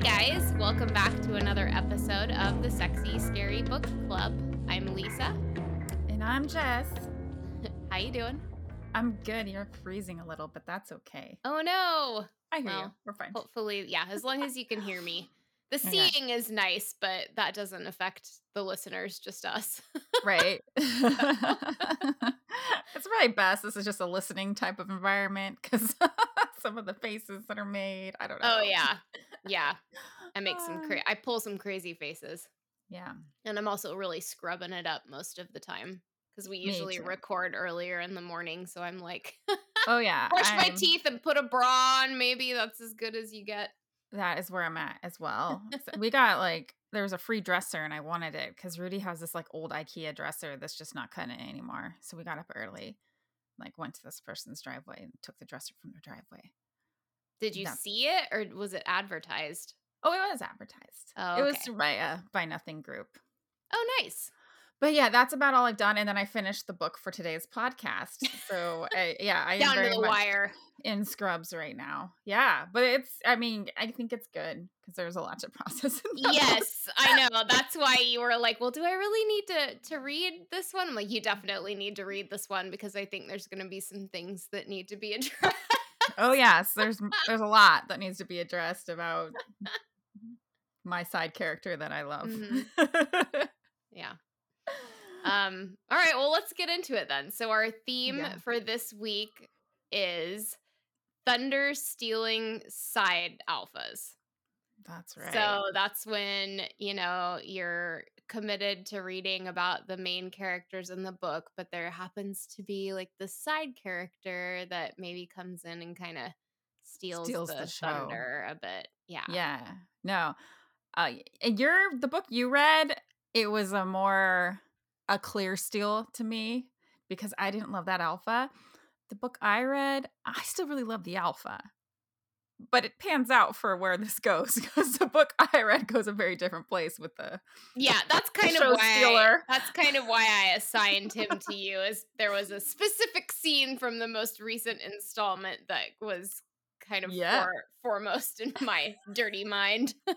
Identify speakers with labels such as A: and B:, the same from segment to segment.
A: Hi, guys. Welcome back to another episode of the Sexy Scary Book Club. I'm Lisa.
B: And I'm Jess.
A: How you doing?
B: I'm good. You're freezing a little, but that's okay.
A: Oh, no.
B: I hear you. We're fine.
A: Hopefully, yeah, as long as you can hear me. The
B: Okay.
A: seeing is nice, but that doesn't affect the listeners, just us.
B: Right. it's probably best. This is just a listening type of environment because some of the faces that are made, I don't oh, know.
A: oh, yeah. Yeah. I make some, cra- um, I pull some crazy faces.
B: Yeah.
A: And I'm also really scrubbing it up most of the time because we usually record earlier in the morning. So I'm like,
B: Oh, yeah.
A: brush my
B: I'm-
A: teeth and put a bra on. Maybe that's as good as you get.
B: That is where I'm at as well. So we got like, there was a free dresser and I wanted it because Rudy has this like old IKEA dresser that's just not cutting it anymore. So we got up early, like went to this person's driveway and took the dresser from their driveway.
A: Did you
B: That's-
A: see it or was it advertised?
B: Oh, it was advertised.
A: Oh,
B: It was
A: okay.
B: by a Buy Nothing group.
A: Oh, nice.
B: But yeah, that's about all I've done. And then I finished the book for today's podcast. So I, yeah, I am
A: Down to the wire.
B: in scrubs right now. Yeah, but it's I mean I think it's good because there's a lot to process. In the book.
A: Yes, I know. That's why you were like, "Well, do I really need to to read this one?" I'm like, "You definitely need to read this one because I think there's going to be some things that need to be addressed."
B: Oh yes, there's there's a lot that needs to be addressed about my side character that I love.
A: Mhm. yeah. Um. All right. Well, let's get into it then. So our theme
B: Yeah.
A: for this week is thunder stealing side alphas.
B: that's right.
A: So that's when, you know, you're committed to reading about the main characters in the book, but there happens to be like the side character that maybe comes in and kind of steals,
B: Steals
A: the,
B: the show.
A: thunder a bit. Yeah.
B: Yeah. No. Uh and your the book you read, it was a more a clear steal to me because I didn't love that alpha. The book I read, I still really love the alpha. But it pans out for where this goes because the book I read goes a very different place with the
A: Yeah, that's kind of why I,
B: stealer.
A: that's kind of why I assigned him to you is there was a specific scene from the most recent installment that was kind of
B: Yeah.
A: fore, foremost in my dirty mind. um,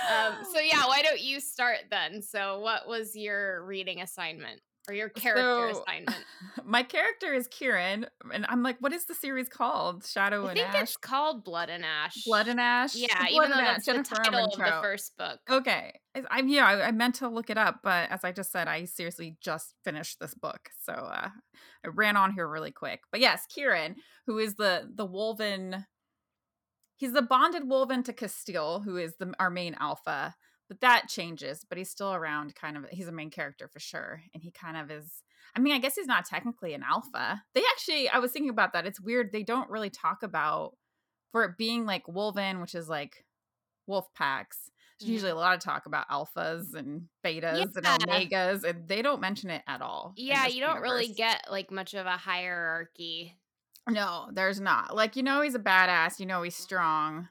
A: so yeah, why don't you start then? So what was your reading assignment or your character
B: So,
A: assignment?
B: My character is Kieran, and I'm like, what is the series called? Shadow
A: I
B: and
A: think it's called Blood and Ash.
B: Blood and Ash.
A: Yeah,
B: Blood
A: even though
B: Ash,
A: that's the
B: Jennifer
A: title of the first book.
B: Okay. I'm yeah, I, I meant to look it up, but as I just said, I seriously just finished this book. So uh I ran on here really quick. But yes, Kieran, who is the the Wolven. he's the bonded Wolven to Casteel, who is the our main alpha. But that changes, but he's still around kind of he's a main character for sure. And he kind of is I mean, I guess he's not technically an alpha. They actually I was thinking about that. It's weird. They don't really talk about for it being like Wolven, which is like wolf packs. There's
A: Mhm.
B: usually a lot of talk about alphas and betas
A: Yeah.
B: and omegas, and they don't mention it at all.
A: Yeah, you don't really get like much of a hierarchy.
B: No, there's not. Like, you know, he's a badass. You know, he's strong,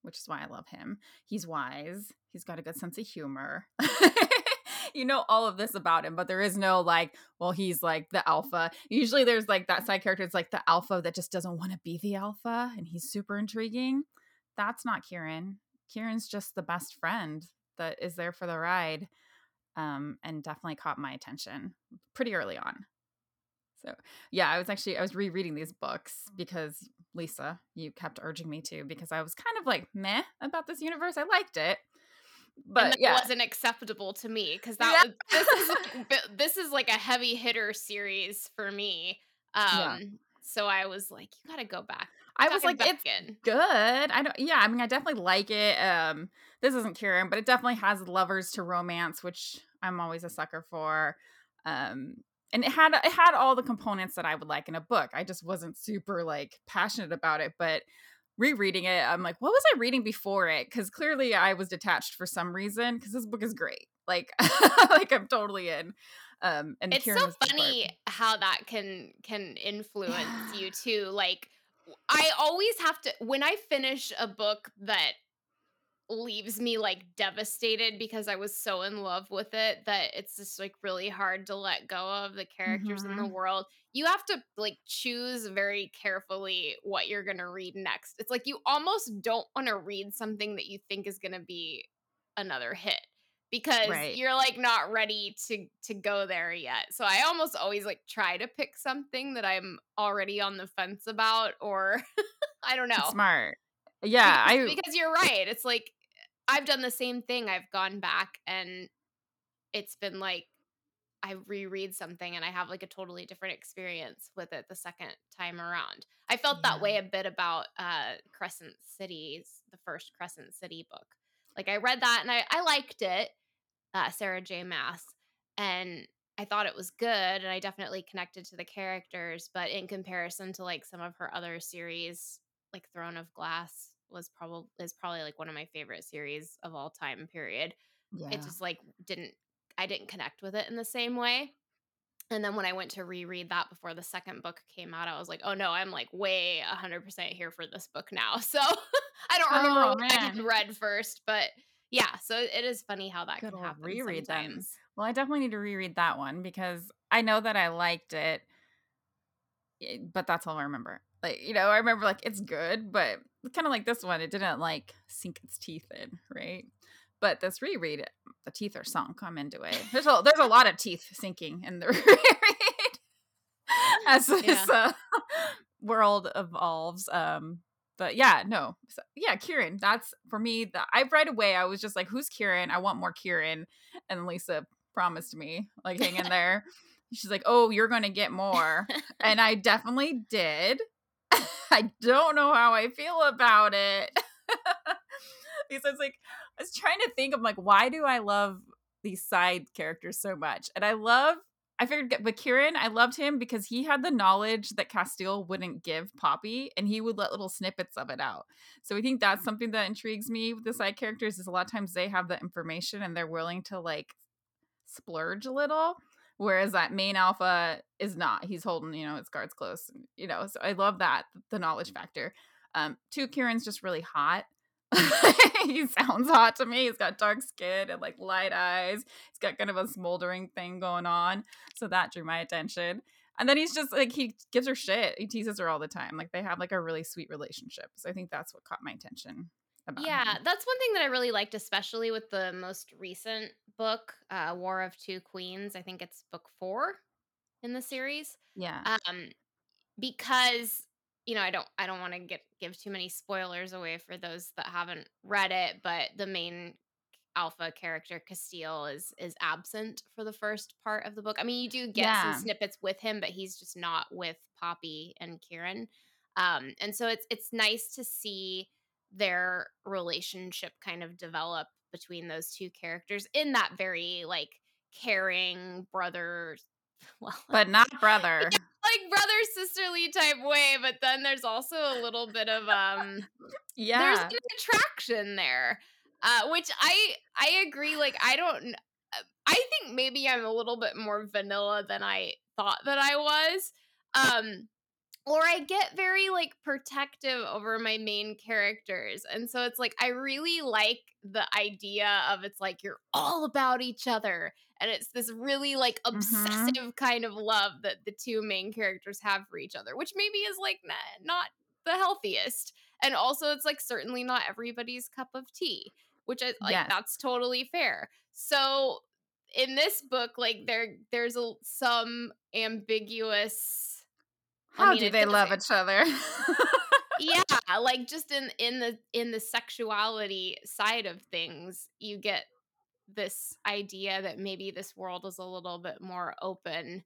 B: which is why I love him. He's wise. He's got a good sense of humor. you know all of this about him, but there is no like, well, he's like the alpha. Usually there's like that side character. It's like the alpha that just doesn't want to be the alpha and he's super intriguing. That's not Kieran. Kieran's just the best friend that is there for the ride um, and definitely caught my attention pretty early on. So yeah, I was actually I was rereading these books because Lisa, you kept urging me to because I was kind of like meh about this universe. I liked it, but
A: that
B: yeah,
A: wasn't acceptable to me because that
B: Yeah.
A: was this is like, this is like a heavy hitter series for me. Um,
B: Yeah.
A: so I was like, you got to go back.
B: I was
A: it
B: like, it's
A: in.
B: good. I don't. Yeah, I mean, I definitely like it. Um, this isn't Kieran, but it definitely has lovers to romance, which I'm always a sucker for. Um, and it had it had all the components that I would like in a book. I just wasn't super like passionate about it, but rereading it, I'm like, what was I reading before it? Because clearly I was detached for some reason. Because this book is great. Like, like I'm totally in. Um, and
A: It's
B: Kieran
A: so
B: the part-
A: funny how that can can influence you too. Like I always have to when I finish a book that leaves me like devastated because I was so in love with it that it's just like really hard to let go of the characters in the
B: Mhm.
A: world. You have to like choose very carefully what you're going to read next. It's like you almost don't want to read something that you think is going to be another hit because
B: Right.
A: you're like not ready to to go there yet. So I almost always like try to pick something that I'm already on the fence about or I don't know.
B: Smart. Yeah,
A: Because
B: I
A: because you're right. It's like I've done the same thing. I've gone back and it's been like I reread something and I have like a totally different experience with it the second time around. I felt that way a bit about uh Crescent Cities, the first Crescent City book. Like I read that and I, I liked it, uh, Sarah J. Maas, and I thought it was good and I definitely connected to the characters, but in comparison to like some of her other series, like Throne of Glass was probably is probably like one of my favorite series of all time, period it just like didn't I didn't connect with it in the same way. And then when I went to reread that before the second book came out, I was like, "Oh no, I'm like way 100% here for this book now." So I don't remember
B: Oh,
A: what I
B: man.
A: read first, but yeah, so it is funny how that
B: Good
A: can happen
B: reread
A: sometimes.
B: Well, I definitely need to reread that one because I know that I liked it, eh, but that's all I remember. Like, you know, I remember like it's good, but kind of like this one, it didn't like sink its teeth in, right? But this reread, the teeth are sunk. I'm into it. There's a there's a lot of teeth sinking in the reread as
A: Yeah.
B: this uh, world evolves. Um, but yeah, no, so, yeah, Kieran. That's for me. The, I right away I was just like, "Who's Kieran? I want more Kieran." And Lisa promised me, like, hang in there. She's like, "Oh, you're gonna get more," and I definitely did. I don't know how I feel about it because it's like I was trying to think of like why do I love these side characters so much, and I love. I figured, but Kieran, I loved him because he had the knowledge that Casteel wouldn't give Poppy, and he would let little snippets of it out. So I think that's something that intrigues me with the side characters is a lot of times they have the information and they're willing to like splurge a little, whereas that main alpha is not. He's holding you know his cards close, you know. So I love that the knowledge factor. Um, two, Kieran's just really hot. he sounds hot to me. He's got dark skin and like light eyes. He's got kind of a smoldering thing going on. So that drew my attention. And then he's just like he gives her shit. He teases her all the time. Like they have like a really sweet relationship. So I think that's what caught my attention
A: Yeah,
B: him.
A: that's one thing that I really liked, especially with the most recent book, uh, War of Two Queens. I think it's book four in the series.
B: Yeah.
A: Um, because you know, I don't I don't want to get give too many spoilers away for those that haven't read it, but the main alpha character Casteel is is absent for the first part of the book. I mean, you do get some snippets with him, but he's just not with Poppy and Kieran. Um, and so it's it's nice to see their relationship kind of develop between those two characters in that very like caring brother well
B: But not brother.
A: like brother sisterly type way but then there's also a little bit of um
B: yeah, there's
A: an attraction there uh which i i agree like i don't uh, i think maybe i'm a little bit more vanilla than i thought that i was um or i get very like protective over my main characters and so it's like i really like the idea of it's like you're all about each other and it's this really like
B: Mhm.
A: obsessive kind of love that the two main characters have for each other which maybe is like not the healthiest and also it's like certainly not everybody's cup of tea which is like
B: Yes.
A: that's totally fair so in this book like there there's a, some ambiguous I
B: How
A: mean,
B: do they love each other?
A: yeah like just in in the in the sexuality side of things you get this idea that maybe this world is a little bit more open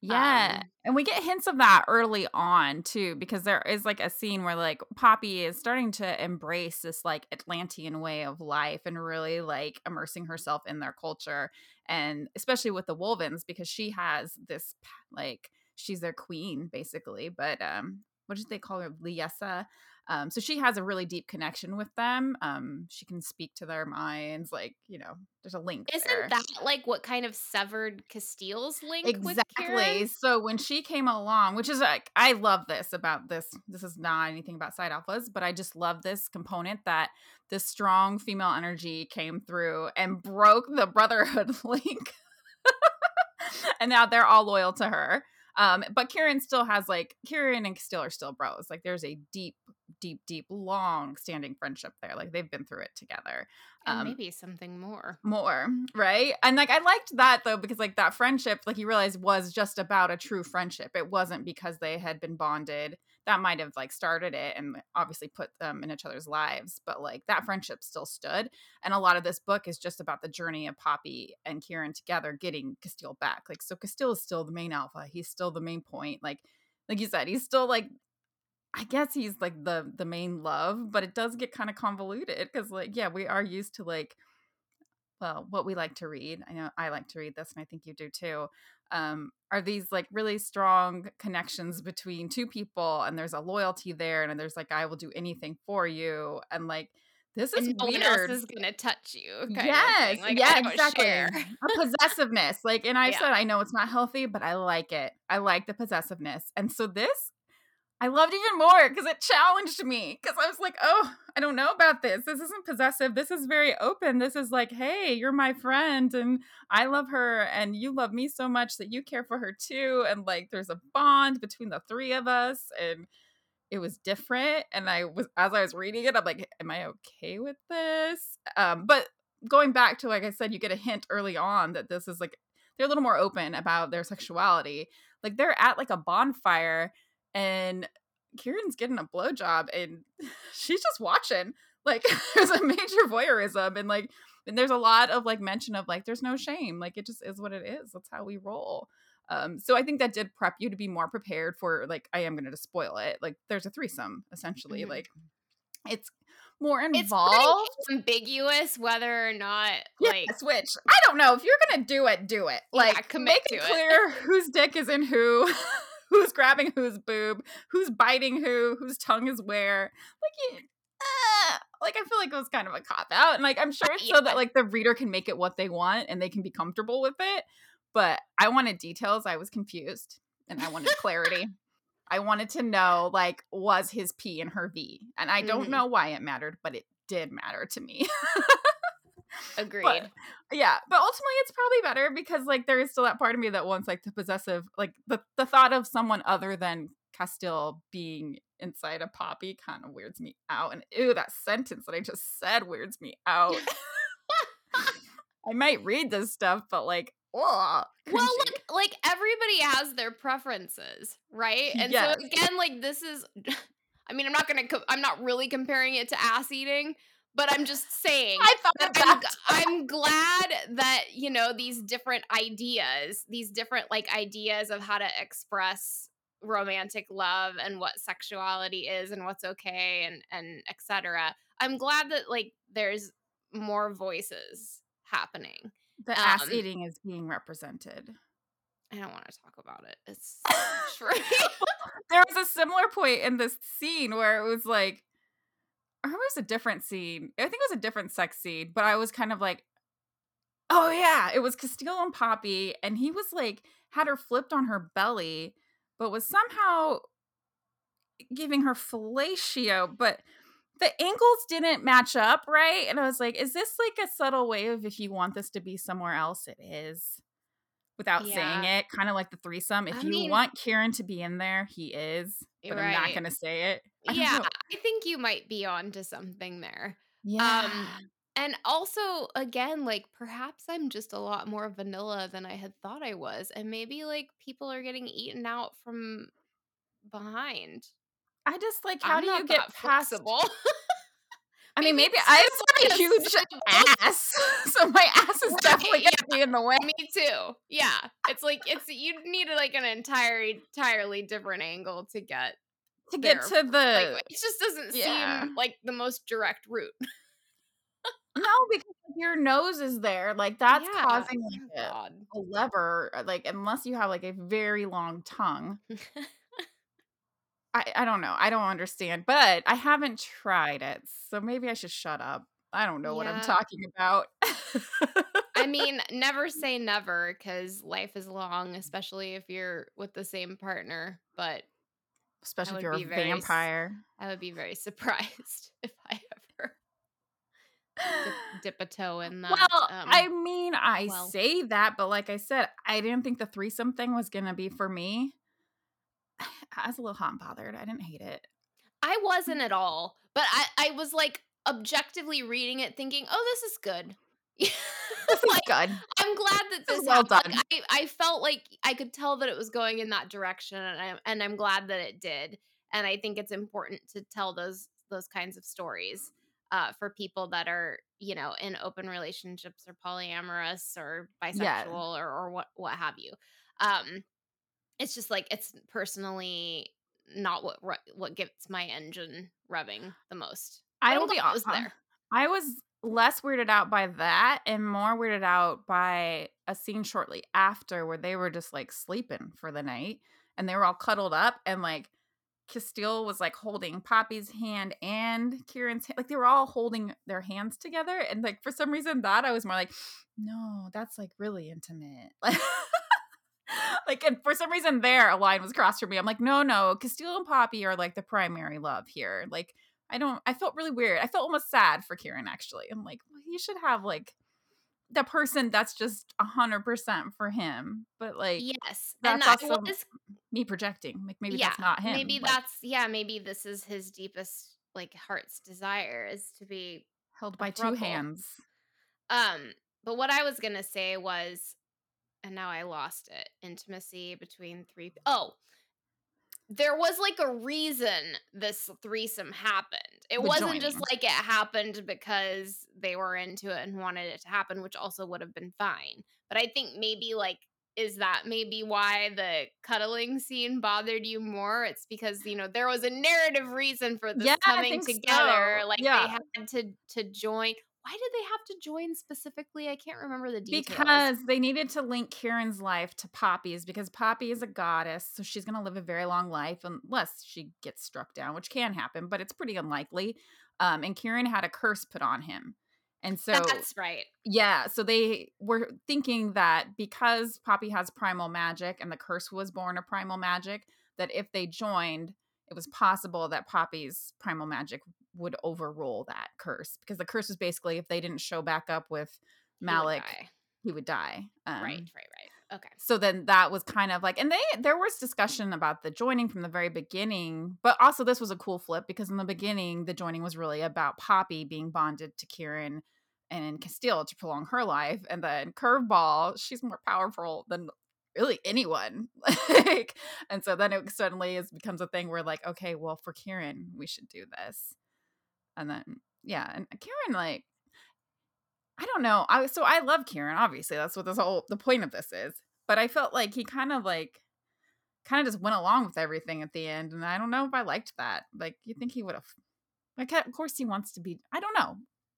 B: Yeah.
A: Um,
B: and we get hints of that early on too, because there is like a scene where like Poppy is starting to embrace this like Atlantean way of life and really like immersing herself in their culture. And especially with the Wolvens, because she has this like she's their queen basically. But um what did they call her? Liessa. Um, so she has a really deep connection with them. Um, she can speak to their minds, like you know, there's a link.
A: Isn't
B: there.
A: that like what kind of severed Casteel's link
B: exactly? So when she came along, which is like I love this about this. This is not anything about side alphas, but I just love this component that this strong female energy came through and broke the brotherhood link. and now they're all loyal to her. Um, but Kieran still has like Kieran and Casteel are still bros. Like there's a deep, deep, deep, long standing friendship there. Like they've been through it together.
A: And
B: Um,
A: maybe something more.
B: more, right? And like I liked that though, because like that friendship, like you realize was just about a true friendship. It wasn't because they had been bonded. That might have like started it and obviously put them in each other's lives, but like that friendship still stood. And a lot of this book is just about the journey of Poppy and Kieran together getting Casteel back. Like so Casteel is still the main alpha. He's still the main point. Like like you said, he's still like I guess he's like the the main love, but it does get kind of convoluted because like yeah, we are used to like well, what we like to read. I know I like to read this and I think you do too. Um are these like really strong connections between two people and there's a loyalty there and there's like I will do anything for you and like this is
A: and no
B: weird.
A: one else is gonna touch you. Kind
B: Yes.
A: Like,
B: yeah, exactly. A possessiveness. Like, and I've
A: Yeah.
B: said I know it's not healthy, but I like it. I like the possessiveness. And so this I loved even more because it challenged me. Because I was like, oh, I don't know about this. This isn't possessive. This is very open. This is like, hey, you're my friend and I love her and you love me so much that you care for her too. And like there's a bond between the three of us. And it was different. And I was as I was reading it, I'm like, am I okay with this? Um, but going back to like I said, you get a hint early on that this is like they're a little more open about their sexuality. Like they're at like a bonfire and Kieran's getting a blowjob and she's just watching. Like there's a major voyeurism and like and there's a lot of like mention of like there's no shame. Like it just is what it is. That's how we roll. Um, so I think that did prep you to be more prepared for like I am gonna spoil it. Like there's a threesome essentially.
A: Mhm.
B: Like it's more involved.
A: pretty ambiguous whether or not
B: Yeah,
A: like
B: switch. I don't know if you're gonna do it, do it.
A: Yeah,
B: Like
A: commit
B: make
A: to
B: it
A: it.
B: clear whose dick is in who, who's grabbing whose boob, who's biting who, whose tongue is where. Like, you, uh, like I feel like it was kind of a cop out, and like I'm sure it's so that like the reader can make it what they want and they can be comfortable with it. But I wanted details. I was confused, and I wanted clarity. I wanted to know like was his P and her V, and I don't
A: Mhm.
B: know why it mattered, but it did matter to me.
A: agreed.
B: yeah but ultimately it's probably better because like there is still that part of me that wants like the possessive like the, the thought of someone other than Casteel being inside a poppy kind of weirds me out and ew that sentence that i just said weirds me out i might read this stuff but like ugh,
A: well, look, like everybody has their preferences, right? And
B: Yes.
A: so again, like this is I mean, I'm not going to co- I'm not really comparing it to ass eating, but I'm just saying
B: I thought
A: that. I'm, I'm glad that you know these different ideas these different like ideas of how to express romantic love and what sexuality is and what's okay and and etc i'm glad that like there's more voices happening
B: the ass
A: um,
B: eating is being represented
A: i don't want to talk about it it's true
B: there was a similar point in this scene where it was like or it was a different scene. I think it was a different sex scene, but I was kind of like, oh yeah, it was Casteel and Poppy, and he was like had her flipped on her belly, but was somehow giving her fellatio, but the angles didn't match up right. And I was like, is this like a subtle way of if you want this to be somewhere else, it is. Without saying it, kind of like the threesome. If
A: I
B: you
A: mean-
B: want Kieran to be in there, he is. But I'm not gonna say it. I
A: yeah
B: know.
A: i think you might be onto something there um,
B: Yeah.
A: And also, again, like perhaps I'm just a lot more vanilla than I had thought I was. And maybe like people are getting eaten out from behind.
B: I just like how
A: I'm
B: do you get past
A: flexible?
B: I mean,
A: Maybe
B: I have a
A: like a
B: huge ass, so my ass is definitely gonna be in the way.
A: Me too. Yeah. It's like it's you need like an entire entirely different angle to get
B: To get to the
A: like it just doesn't
B: yeah.
A: seem like the most direct route.
B: no, because your nose is there, like that's
A: Yeah.
B: causing like
A: Oh,
B: a, a lever, uh, like unless you have like a very long tongue. I, I don't know. I don't understand, but I haven't tried it. So maybe I should shut up. I don't know what I'm talking about.
A: I mean, never say never because life is long, especially if you're with the same partner. But
B: Especially if you're a
A: very,
B: vampire.
A: I would be very surprised if I ever dip, dip a toe in that.
B: Well, I
A: Um,
B: mean, I
A: well,
B: say that, but like I said, I didn't think the threesome thing was gonna be for me. I was a little hot and bothered. I didn't hate it.
A: I wasn't at all, but I, I was like objectively reading it, thinking, "Oh, this is good."
B: This is
A: like
B: good.
A: I'm glad that
B: This
A: this
B: is well done.
A: Like, I I felt like I could tell that it was going in that direction, and I'm and I'm glad that it did. And I think it's important to tell those those kinds of stories uh, for people that are you know in open relationships or polyamorous or
B: Yeah.
A: bisexual or or what what have you. Um, it's just like it's personally not what what gets my engine revving the most. But
B: I will be
A: it
B: hon
A: was
B: uh,
A: there.
B: I was less weirded out by that and more weirded out by a scene shortly after where they were just, like, sleeping for the night, and they were all cuddled up, and, like, Casteel was, like, holding Poppy's hand and Kieran's hand like, they were all holding their hands together, and, like, for some reason, that I was more like, "No, that's, like, really intimate." Like, and for some reason there, a line was crossed for me. I'm like, "No, no, Casteel and Poppy are, like, the primary love here." Like, I don't I felt really weird. I felt almost sad for Kieran, actually. I'm like, "Well, you should have, like, the person that's just a 100% for him." But, like,
A: Yes, and
B: that's
A: I
B: also
A: was
B: me projecting. Like, maybe
A: Yeah,
B: that's not
A: maybe
B: him. Like,
A: that's yeah, maybe this is his deepest like heart's desire is to be
B: held by 2 hands.
A: Um, but what I was gonna say was, and now I lost it. Intimacy between three. Oh, there was like a reason this threesome happened. It
B: The
A: wasn't just like it happened because they were into it and wanted it to happen, which also would have been fine. But I think maybe like is that maybe why the cuddling scene bothered you more? It's because, you know, there was a narrative reason for this
B: Yeah,
A: coming together.
B: so.
A: Like they had to to join. Why did they have to join specifically? I can't remember the details.
B: Because they needed to link Kieran's life to Poppy's because Poppy is a goddess, so she's going to live a very long life unless she gets struck down, which can happen, but it's pretty unlikely. Um, and Kieran had a curse put on him. And so,
A: That's right.
B: yeah, so they were thinking that because Poppy has primal magic and the curse was born of primal magic, that if they joined, it was possible that Poppy's primal magic would overrule that curse because the curse was basically if they didn't show back up with
A: He would
B: Malik
A: die.
B: he would die.
A: Right,
B: Um,
A: right, right. Okay.
B: so then that was kind of like, and they there was discussion about the joining from the very beginning, but also this was a cool flip because in the beginning the joining was really about Poppy being bonded to Kieran and Castile to prolong her life, and then Curveball, she's more powerful than really anyone. like, and so then it suddenly is becomes a thing where like, okay, well for Kieran we should do this, and then yeah, and Kieran like I don't know. I so I love Kieran, obviously. That's what this whole the point of this is. But I felt like he kind of like kind of just went along with everything at the end, and I don't know if I liked that. Like, you think he would have? Like, of course he wants to be. I don't know.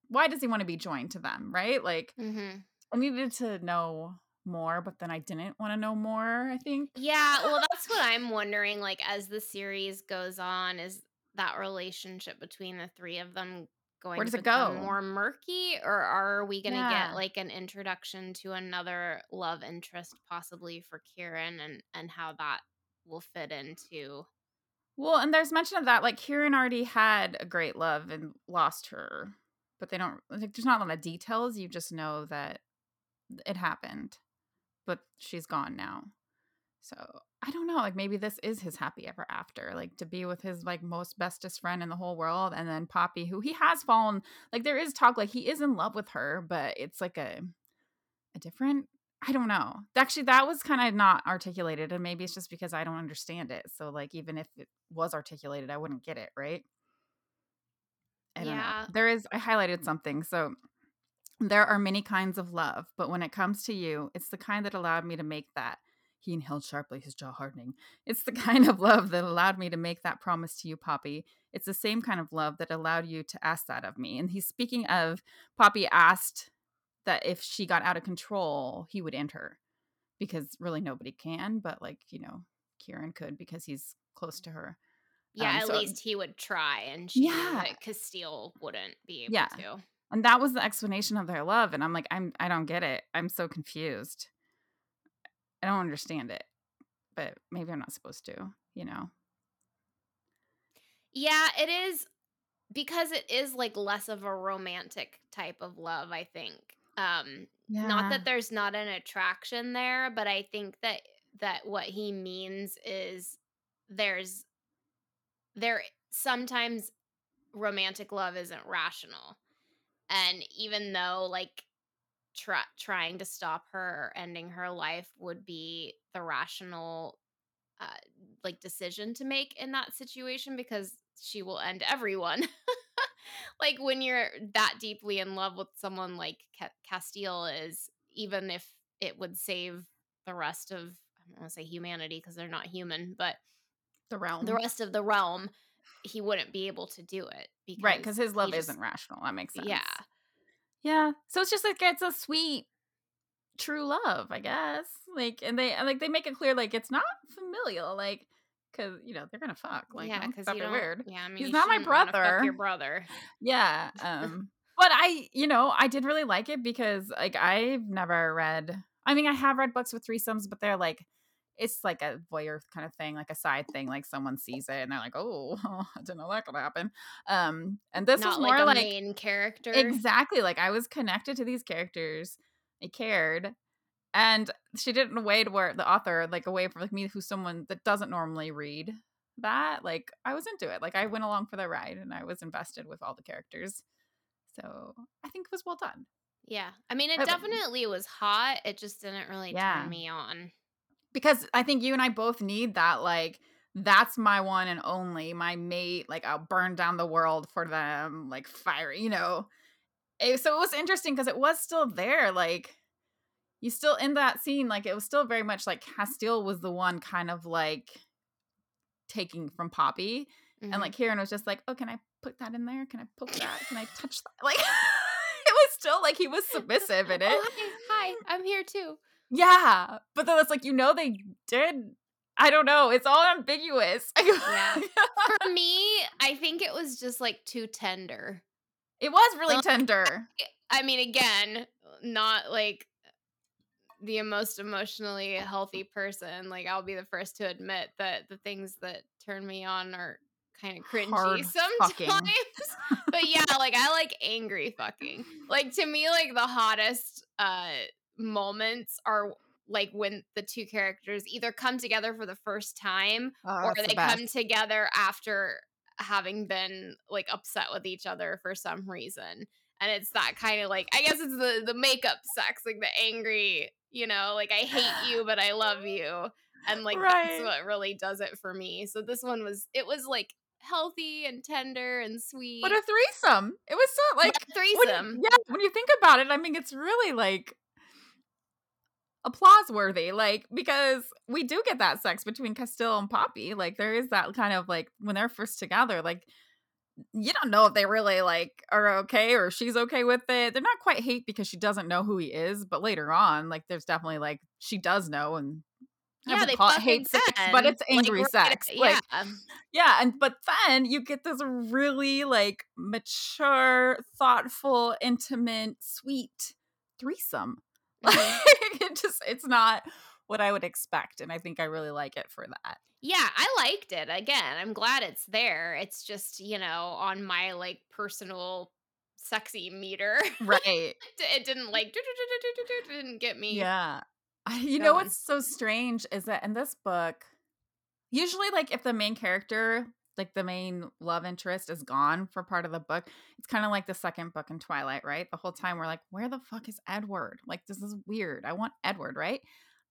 B: Why does he want to be joined to them? Right? Like,
A: Mhm.
B: I needed to know more, but then I didn't want to know more. I think.
A: Yeah, well, that's what I'm wondering. Like, as the series goes on, is that relationship between the three of them going Where
B: does
A: to
B: it go?
A: more murky, or are we going to get like an introduction to another love interest, possibly for Kieran, and and how that will fit into?
B: Well, and there's mention of that. Like, Kieran already had a great love and lost her, but they don't. Like, there's not a lot of details. You just know that it happened, but she's gone now. So I don't know. Like maybe this is his happy ever after. Like to be with his like most bestest friend in the whole world, and then Poppy, who he has fallen. Like there is talk like he is in love with her, but it's like a a different. I don't know. Actually, that was kind of not articulated, and maybe it's just because I don't understand it. So like even if it was articulated, I wouldn't get it right. I don't know.
A: Yeah,
B: There is. I highlighted something. So there are many kinds of love, but when it comes to you, it's the kind that allowed me to make that. He inhaled sharply, his jaw hardening. It's the kind of love that allowed me to make that promise to you, Poppy. It's the same kind of love that allowed you to ask that of me. And he's speaking of Poppy asked that if she got out of control, he would end her because really nobody can, but like, you know, Kieran could because he's close to her.
A: Yeah,
B: Um,
A: at
B: so
A: least he would try, and she
B: yeah,
A: that Casteel wouldn't be able
B: yeah,
A: to.
B: And that was the explanation of their love, and I'm like, I'm I don't get it. I'm so confused. I don't understand it, but maybe I'm not supposed to, you know?
A: Yeah, it is because it is like less of a romantic type of love, I think. Um not that there's not an attraction there, but I think that that what he means is there's there sometimes romantic love isn't rational. And even though like try, trying to stop her or ending her life would be the rational uh, like decision to make in that situation because she will end everyone. like when you're that deeply in love with someone like Ca- Casteel is, even if it would save the rest of I don't want to say humanity because they're not human, but
B: the realm the
A: rest of the realm, he wouldn't be able to do it because
B: Right,
A: because
B: his love
A: just
B: isn't rational. That makes sense. Yeah. Yeah so it's just like it's a sweet, true love, I guess. Like, and they and, like they make it clear like it's not familial, like because you know they're gonna fuck. Like,
A: yeah because you
B: weird.
A: yeah I mean
B: He's not my
A: shouldn't want to fuck your
B: brother.
A: brother
B: Yeah. Um. But I, you know, I did really like it because like I've never read. I mean, I have read books with threesomes, but they're like. It's like a voyeur kind of thing, like a side thing. Like someone sees it and they're like, "Oh, I didn't know that could happen." Um, and this was
A: not like
B: more
A: a
B: like
A: main character
B: Exactly. Like I was connected to these characters. I cared. And she did it in a way to where the author, like a way for like me who's someone that doesn't normally read that, like I was into it. Like I went along for the ride and I was invested with all the characters. So I think it was well done.
A: Yeah. I mean, it
B: But-
A: definitely was hot. It just didn't really
B: Yeah.
A: turn me on.
B: Because I think you and I both need that, like, that's my one and only, my mate, like I'll burn down the world for them, like fire, you know. Eh, so it was interesting because it was still there, like you still in that scene, like it was still very much like Casteel was the one kind of like taking from Poppy. And
A: Mhm.
B: like Kieran was just like, Oh, can I put that in there? Can I poke that? Can I touch that? Like it was still like he was submissive in it.
A: Oh, hi, hi, I'm here too.
B: Yeah. But then it's like, you know, they did I don't know. It's all ambiguous.
A: Yeah. For me, I think it was just like too tender.
B: it was really tender.
A: I mean, again, not like the most emotionally healthy person. Like, I'll be the first to admit that the things that turn me on are kind of cringy
B: Hard
A: sometimes. but yeah, like I like angry fucking. Like to me, like the hottest uh moments are like when the two characters either come together for the first time
B: Oh,
A: or they
B: the
A: come together after having been like upset with each other for some reason. And it's that kind of like I guess it's the the makeup sex, like the angry, you know, like I hate you but I love you. And like that's what really does it for me. So this one was it was like healthy and tender and sweet.
B: But a threesome. It was so like
A: But a
B: when
A: threesome.
B: yeah, when you think about it, I mean, it's really like applause worthy. Like because we do get that sex between Casteel and Poppy. Like there is that kind of like when they're first together, like you don't know if they really like are okay or she's okay with it. They're not quite hate because she doesn't know who he is, but later on, like there's definitely like she does know and
A: Yeah, they
B: call it hate sex, but it's angry
A: like,
B: sex.
A: Yeah.
B: Like yeah, and but then you get this really like mature, thoughtful, intimate, sweet threesome.
A: Mhm.
B: Like it just it's not what I would expect, and I think I really like it for that.
A: Yeah, I liked it. Again, I'm glad it's there. It's just, you know, on my like personal sexy meter.
B: Right.
A: it didn't like didn't get me.
B: Yeah. I, you know what's so strange is that in this book, usually like if the main character, like the main love interest is gone for part of the book, it's kind of like the second book in Twilight, right? The whole time we're like, where the fuck is Edward? Like this is weird. I want Edward, right?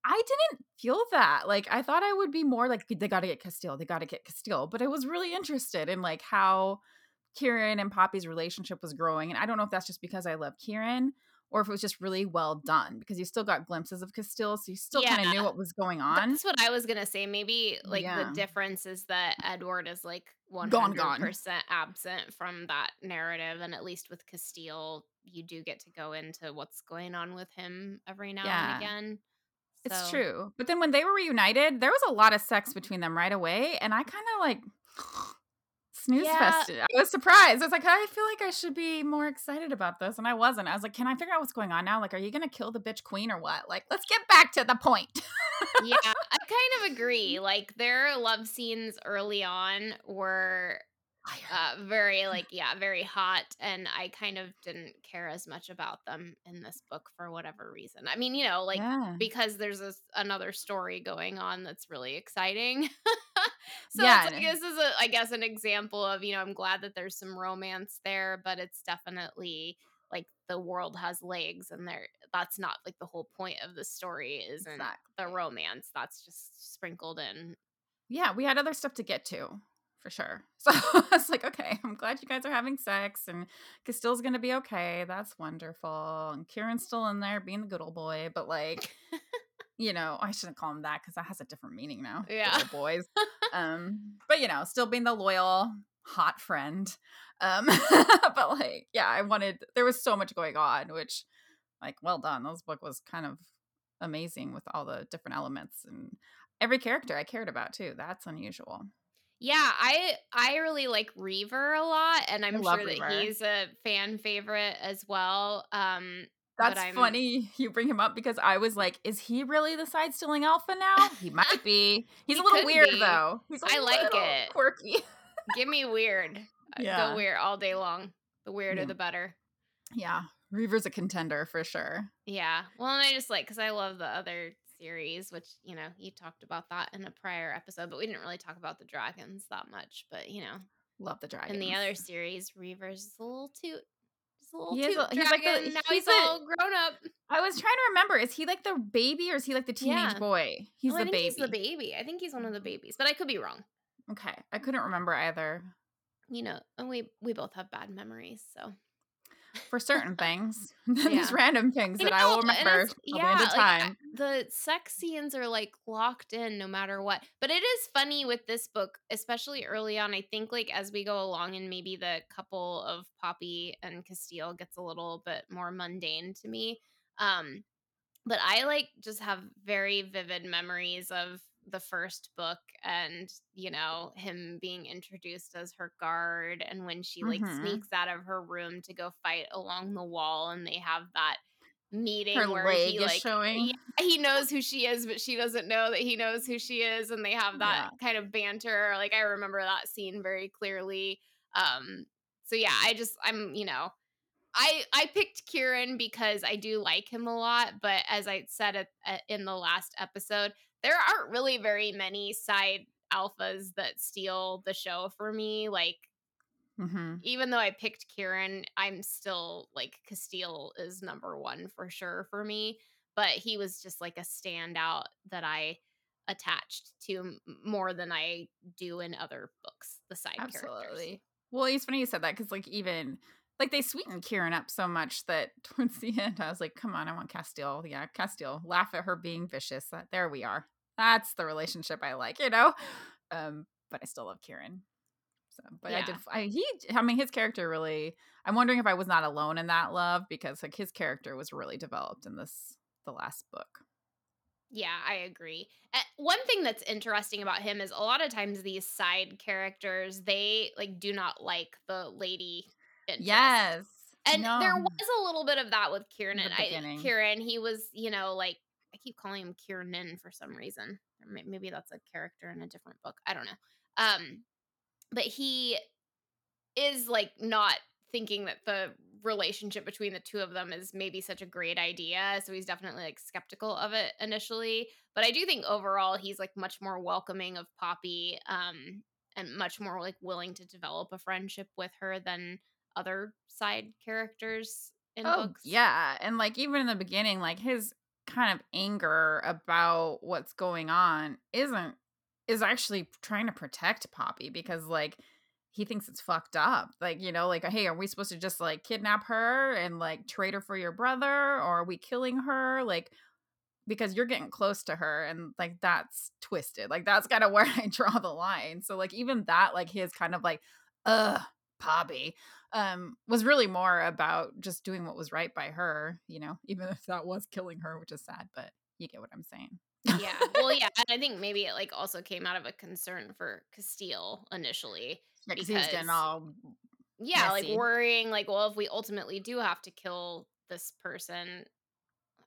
B: I didn't feel that. Like I thought I would be more like they got to get Casteel, they got to get Casteel, but I was really interested in like how Kieran and Poppy's relationship was growing, and I don't know if that's just because I love Kieran or if it was just really well done because you still got glimpses of Casteel, so you still kind of knew what was going on.
A: That's what I was gonna say. Maybe like
B: Yeah.
A: the difference is that Edward is like one hundred percent absent from that narrative, and at least with Casteel, you do get to go into what's going on with him every now
B: Yeah.
A: and again.
B: It's true. But then when they were reunited, there was a lot of sex between them right away. And I kind of like, snooze
A: Yeah.
B: fest. I was surprised. I was like, I feel like I should be more excited about this, and I wasn't. I was like, can I figure out what's going on now? Like, are you gonna kill the bitch queen or what? Like, let's get back to the point.
A: yeah, I kind of agree. Like their love scenes early on were uh very like yeah, very hot and I kind of didn't care as much about them in this book for whatever reason. I mean, you know, like
B: yeah.
A: because there's this another story going on that's really exciting. so
B: Yeah,
A: like this is a I guess an example of, you know, I'm glad that there's some romance there, but it's definitely like the world has legs and there that's not like the whole point of the story isn't the romance. That's just sprinkled in.
B: Yeah, we had other stuff to get to for sure. So I was like, okay, I'm glad you guys are having sex and Casteel's gonna be okay. That's wonderful. And Kieran's still in there being the good old boy, but like, you know, I shouldn't call him that because that has a different meaning now.
A: Yeah.
B: boys. um, but you know, still being the loyal, hot friend. Um, but like, yeah, I wanted there was so much going on, which like well done. This book was kind of amazing with all the different elements and every character I cared about too. That's unusual.
A: Yeah, I I really like Reaver a lot and I'm sure that he's a fan favorite as well. Um
B: That's funny you bring him up because I was like, is he really the side stealing alpha now? He might be. He's
A: He
B: a little weird
A: be.
B: though. He's a
A: I like it.
B: quirky.
A: give me weird. Uh,
B: Yeah.
A: Go weird all day long. The weirder
B: Yeah.
A: the better.
B: Yeah. Reaver's a contender for sure.
A: Yeah. Well, and I just like because I love the other series, which you know you talked about that in a prior episode, but we didn't really talk about the dragons that much. But you know,
B: Love the dragon.
A: in the other series, Reaver's a little toot, just a little
B: He is he's like the-
A: now
B: he's
A: he's,
B: a-
A: all grown up.
B: I was trying to remember, is he like the baby or is he like the teenage
A: Yeah.
B: boy? He's
A: Oh,
B: the baby.
A: He's the baby. I think he's one of the babies, but I could be wrong.
B: Okay. I couldn't remember either.
A: You know, and we we both have bad memories, so
B: For certain things. These random things that I
A: know,
B: will remember till the end of
A: like, the sex scenes are like locked in no matter what. But it is funny with this book, especially early on. I think like as we go along and maybe the couple of Poppy and Casteel gets a little bit more mundane to me. Um but I like just have very vivid memories of the first book and you know him being introduced as her guard and when she like
B: Mhm.
A: sneaks out of her room to go fight along the wall and they have that meeting
B: Her
A: where he like
B: showing.
A: yeah, he knows who she is but she doesn't know that he knows who she is and they have that kind of banter like I remember that scene very clearly um so yeah I just I'm you know I I picked Kieran because I do like him a lot, but as I said at, at- in the last episode, there aren't really very many side alphas that steal the show for me. Like
B: hmm
A: even though I picked Kieran, I'm still like Casteel is number 1 for sure for me, but he was just like a standout that I attached to more than I do in other books, the side characters.
B: Absolutely. Well, it's funny you said that because, like, even like they sweetened Kieran up so much that towards the end, I was like, "Come on, I want Casteel." Yeah, Casteel. Laugh at her being vicious. There we are. That's the relationship I like, you know. Um, but I still love Kieran. So, but I did. I he. I mean, his character really. I'm wondering if I was not alone in that love because like his character was really developed in this the last book.
A: Yeah, I agree. Uh, one thing that's interesting about him is a lot of times these side characters they like do not like the lady. interest.
B: Yes.
A: and
B: no.
A: there was a little bit of that with Kieran.
B: The
A: And I. Kieran, he was, you know, like keep calling him Kieran for some reason. Or maybe that's a character in a different book. I don't know. Um, but he is like not thinking that the relationship between the two of them is maybe such a great idea. So he's definitely like skeptical of it initially. But I do think overall he's like much more welcoming of Poppy um and much more like willing to develop a friendship with her than other side characters in
B: oh,
A: books.
B: Yeah. And like even in the beginning, like his kind of anger about what's going on isn't is actually trying to protect Poppy because like he thinks it's fucked up. Like, you know, like, hey, are we supposed to just like kidnap her and like trade her for your brother? Or are we killing her? Like, because you're getting close to her and like that's twisted. Like, that's kind of where I draw the line. So, like, even that, like, his kind of like, ugh, Poppy, um, was really more about just doing what was right by her, you know, even if that was killing her, which is sad, but you get what I'm saying.
A: Yeah. Well, yeah, and I think maybe it, like, also came out of a concern for Casteel initially
B: Yeah, 'cause he was getting
A: because
B: all
A: yeah, like, worrying, like, well, if we ultimately do have to kill this person,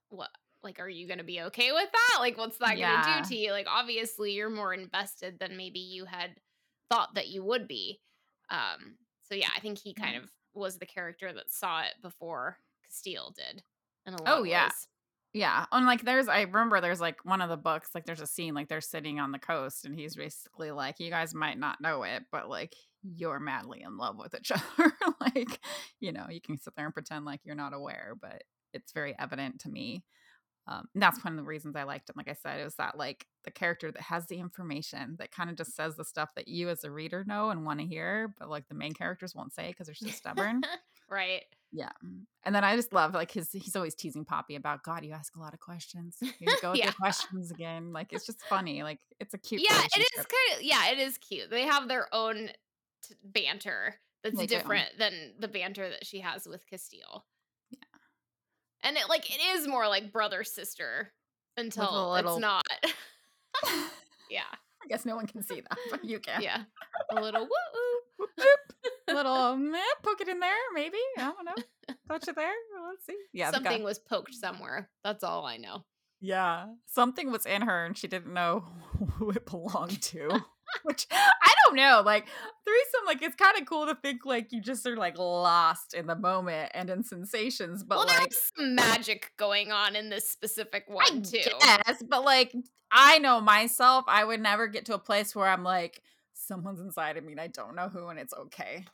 A: what like, are you gonna be okay with that? Like, what's that gonna do to you? Like, obviously, you're more invested than maybe you had thought that you would be. Um, so yeah, I think he kind
B: mm-hmm.
A: of was the character that saw it before Casteel did in a lot
B: Oh, yeah.
A: ways.
B: Yeah, and, like, there's I remember there's, like, one of the books, like, there's a scene, like, they're sitting on the coast, and he's basically like, "You guys might not know it, but, like, you're madly in love with each other." Like, you know, you can sit there and pretend like you're not aware, but it's very evident to me. Um, and that's one of the reasons I liked him, like I said, it was that, like, the character that has the information that kinda just says the stuff that you as a reader know and wanna hear, but, like, the main characters won't say because they're so stubborn.
A: Right.
B: Yeah, mm, and then I just love, like, his he's always teasing Poppy about, "God, you ask a lot of questions. You go with
A: Yeah.
B: your questions again." Like, it's just funny, like, it's a cute
A: Yeah, it is kinda yeah, it is cute. They have their own t banter that's
B: They do.
A: different than the banter that she has with
B: Casteel.
A: And it like, it is more like brother-sister
B: With a
A: until it's not. Yeah.
B: I guess no one can see that, but you can.
A: Yeah. A little.
B: Whoop, whoop. Little meh, poke it in there, maybe, I don't know. Touch it there, let's see. Yeah,
A: Something was poked somewhere. That's all I know.
B: Yeah, something was in her and she didn't know who it belonged to, which I don't know, like, threesome, like, it's kinda cool to think, like, you just are, like, lost in the moment and in sensations, but,
A: Well,
B: like
A: there's some magic going on in this specific
B: I
A: one too.
B: Yes, but, like, I know myself, I would never get to a place where I'm like, "Someone's inside of me and I don't know who, and it's okay."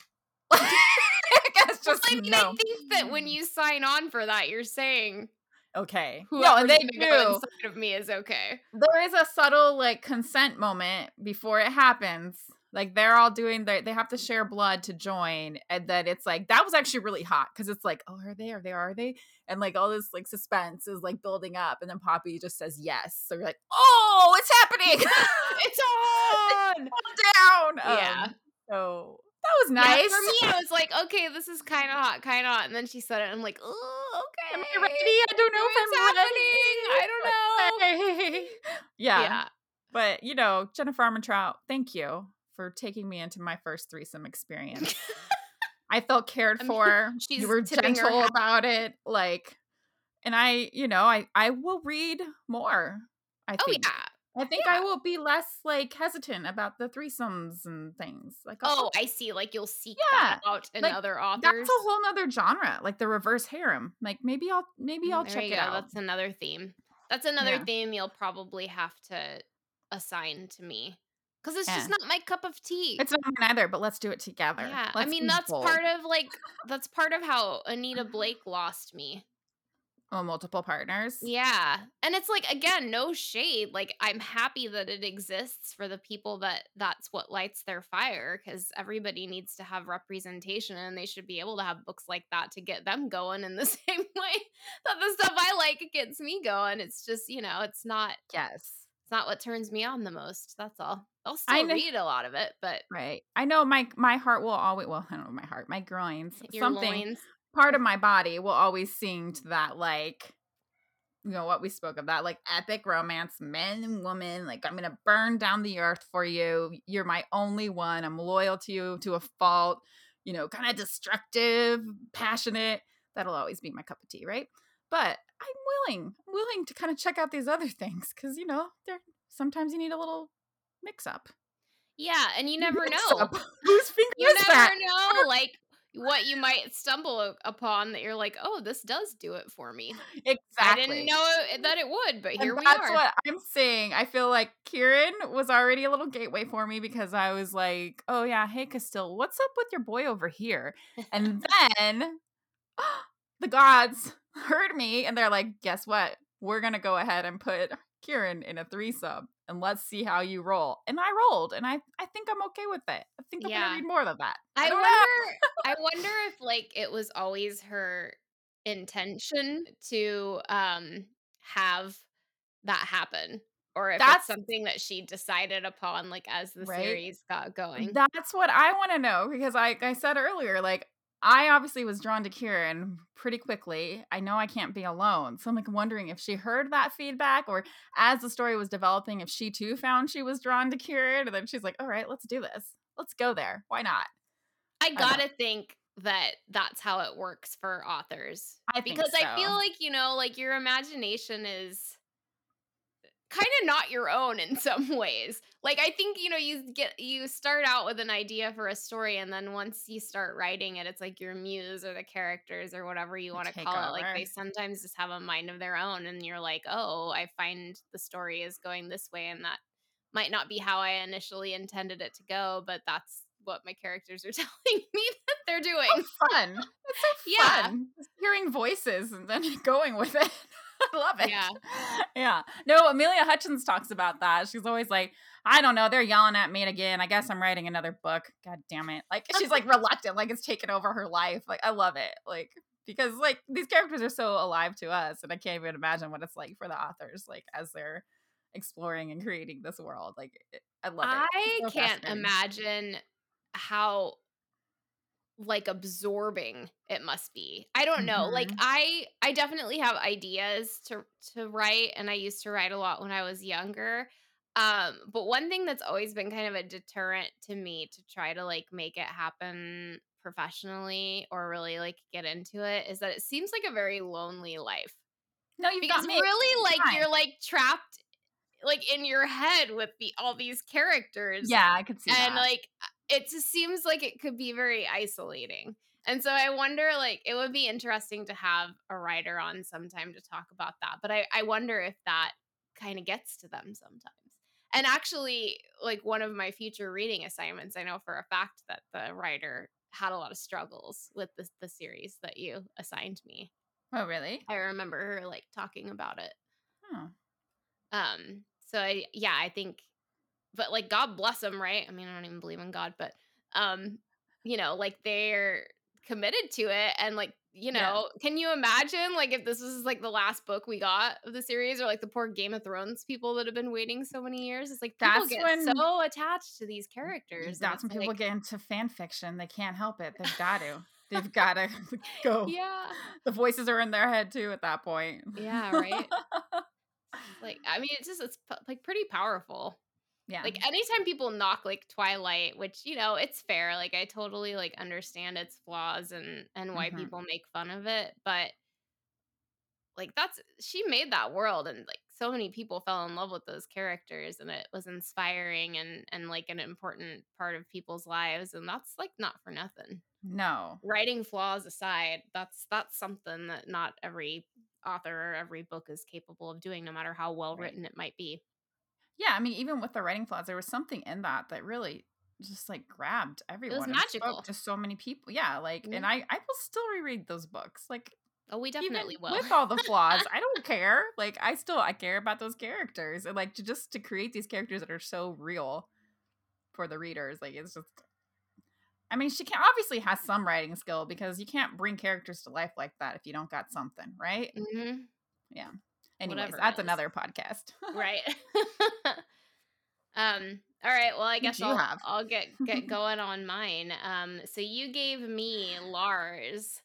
B: I guess
A: Well,
B: just
A: I mean,
B: no.
A: I think that when you sign on for that, you're saying
B: Okay. No,
A: whoever's
B: and they
A: go
B: do.
A: inside of me is okay.
B: There is a subtle, like, consent moment before it happens. Like, they're all doing their they have to share blood to join, and then it's like that was actually really hot because it's like, "Oh, are they? Are they? Are they?" And, like, all this, like, suspense is, like, building up, and then Poppy just says, "Yes." So you're like, "Oh, it's happening!"
A: It's on!
B: Calm down!
A: Yeah.
B: Um, so that was
A: Yeah,
B: nice.
A: for me, it was like, "Okay, this is kinda hot, kinda hot," and then she said it, and I'm like, oh, okay.
B: Am I ready? I don't know if I'm
A: happening? I don't know."
B: ready. Yeah.
A: Yeah.
B: But, you know, Jennifer Armentrout, thank you for taking me into my first threesome experience. I felt cared
A: I mean,
B: for.
A: she's
B: You were gentle about it, like and I, you know, I I will read more, I
A: Oh,
B: think.
A: yeah.
B: I think
A: Yeah.
B: I will be less, like, hesitant about the threesomes and things. Like,
A: Oh,
B: I'll
A: I see, like, you'll seek
B: Yeah,
A: that out in
B: like,
A: other
B: that's a whole 'nother genre, like the reverse harem. Like, maybe I'll maybe I'll
A: Mm, there
B: check it
A: go,
B: out.
A: that's another theme. That's another
B: Yeah.
A: theme you'll probably have to assign to me because it's just
B: Eh.
A: not my cup of tea.
B: It's not mine either, but let's do it together.
A: Yeah, I
B: Let's
A: mean, that's
B: bold.
A: part of, like that's part of how Anita Blake lost me.
B: Oh, multiple partners?
A: Yeah, and it's like, again, no shade, like, I'm happy that it exists for the people that that's what lights their fire cuz everybody needs to have representation, and they should be able to have books like that to get them going in the same way that the stuff I like gets me going. It's just, you know, it's not
B: Yes.
A: it's not what turns me on the most, that's all. I'll
B: I
A: still read a lot of it, but
B: Right. I know my my heart will always well, I don't know my heart, my groins,
A: Your
B: something
A: loins.
B: Part of my body will always sing to that, like, you know, what we spoke of, that, like, epic romance, men and woman, like, "I'm gonna burn down the earth for you. You're my only one. I'm loyal to you to a fault." You know, kinda destructive, passionate. That'll always be my cup of tea, right? But I'm willing I'm willing to kinda check out these other things because you know, they're sometimes you need a little mix up.
A: Yeah, and you never
B: Mix
A: know.
B: up. Whose finger
A: You never
B: that?
A: know, like, what you might stumble upon that you're like, "Oh, this does do it for me."
B: Exactly.
A: I didn't know it that it would, but here
B: And
A: we
B: that's
A: are.
B: That's what I'm saying. I feel like Kieran was already a little gateway for me because I was like, "Oh, yeah, hey, Casteel, what's up with your boy over here?" And then the gods heard me and they're like, "Guess what? We're gonna go ahead and put Kieran in a threesome and let's see how you roll." And I rolled, and I I think I'm okay with it. I think I'm
A: Yeah.
B: gonna read more of that.
A: I
B: don't
A: wonder I wonder if, like, it was always her intention to, um, have that happen or if it's
B: That's
A: something that she decided upon, like, as the
B: Right?
A: series got going.
B: That's what I wanna know because like I said earlier, like, I obviously was drawn to Kieran pretty quickly. I know I can't be alone. So I'm like wondering if she heard that feedback or as the story was developing, if she too found she was drawn to Kieran. And then she's like, all right, let's do this. Let's go there. Why not?
A: I gotta think that that's how it works for authors.
B: I
A: because I feel like, you know, like your imagination is kind of not your own in some ways. Like I think, you know, you get you start out with an idea for a story and then once you start writing it, it's like your muse or the characters or whatever you want to call it. Like they sometimes just have a mind of their own and you're like, "Oh, I find the story is going this way and that might not be how I initially intended it to go, but that's what my characters are telling me that they're doing."
B: So fun. It's so
A: Yeah.
B: fun. Just hearing voices and then going with it. I love it.
A: Yeah.
B: Yeah. No, Amelia Hutchins talks about that. She's always like, I don't know, they're yelling at me again. I guess I'm writing another book. God damn it. Like she's like reluctant, like it's taken over her life. Like I love it. Like because like these characters are so alive to us and I can't even imagine what it's like for the authors like as they're exploring and creating this world. Like it, I love it.
A: I
B: so
A: can't imagine how like absorbing it must be. I don't know. Like
B: Mhm.
A: I I definitely have ideas to to write and I used to write a lot when I was younger. Um but one thing that's always been kind of a deterrent to me to try to like make it happen professionally or really like get into it is that it seems like a very lonely life.
B: No, you've
A: Because
B: got me.
A: really like
B: fine.
A: you're like trapped like in your head with the all these characters
B: Yeah, I could see
A: and
B: that.
A: like it just seems like it could be very isolating and so i wonder like it would be interesting to have a writer on sometime to talk about that but i, I wonder if that kind of gets to them sometimes and actually like one of my future reading assignments i know for a fact that the writer had a lot of struggles with the, the series that you assigned me
B: oh, really?
A: i remember her like talking about it
B: Oh.
A: um, so I yeah, I think but like God bless them, right? I mean, I don't even believe in God, but um, you know, like they're committed to it and like, you
B: Yeah.
A: know, can you imagine like if this was like the last book we got of the series or like the poor Game of Thrones people that have been waiting so many years? It's like people
B: That's
A: get
B: when-
A: so attached to these characters.
B: That's when people
A: like,
B: get into fan fiction. They can't help it. They've got to. They've got to go.
A: Yeah.
B: The voices are in their head too at that point.
A: Yeah, right. Like I mean, it's just it's like pretty powerful.
B: Yeah.
A: like anytime people knock like twilight which you know it's fair like i totally like understand its flaws and and why
B: Mhm.
A: people make fun of it but like that's she made that world and like so many people fell in love with those characters and it was inspiring and and like an important part of people's lives and that's like not for nothing
B: no.
A: writing flaws aside that's that's something that not every author or every book is capable of doing no matter how well
B: Right.
A: written it might be
B: Yeah, I mean, even with the writing flaws, there was something in that that really just like grabbed everyone. and spoke
A: magical.
B: to so many people. Yeah, like,
A: Yeah.
B: and I I will still reread those books. Like,
A: oh we definitely will
B: with all the flaws, I don't care. Like, I still I care about those characters and like to just to create these characters that are so real for the readers. Like, it's just. I mean, she can obviously has some writing skill because you can't bring characters to life like that if you don't got something, right?
A: hmm
B: Anyways,
A: Whatever
B: that's another podcast.
A: right. Um all right well i guess I'll,
B: have?
A: I'll get get going on mine. Um so you gave me lars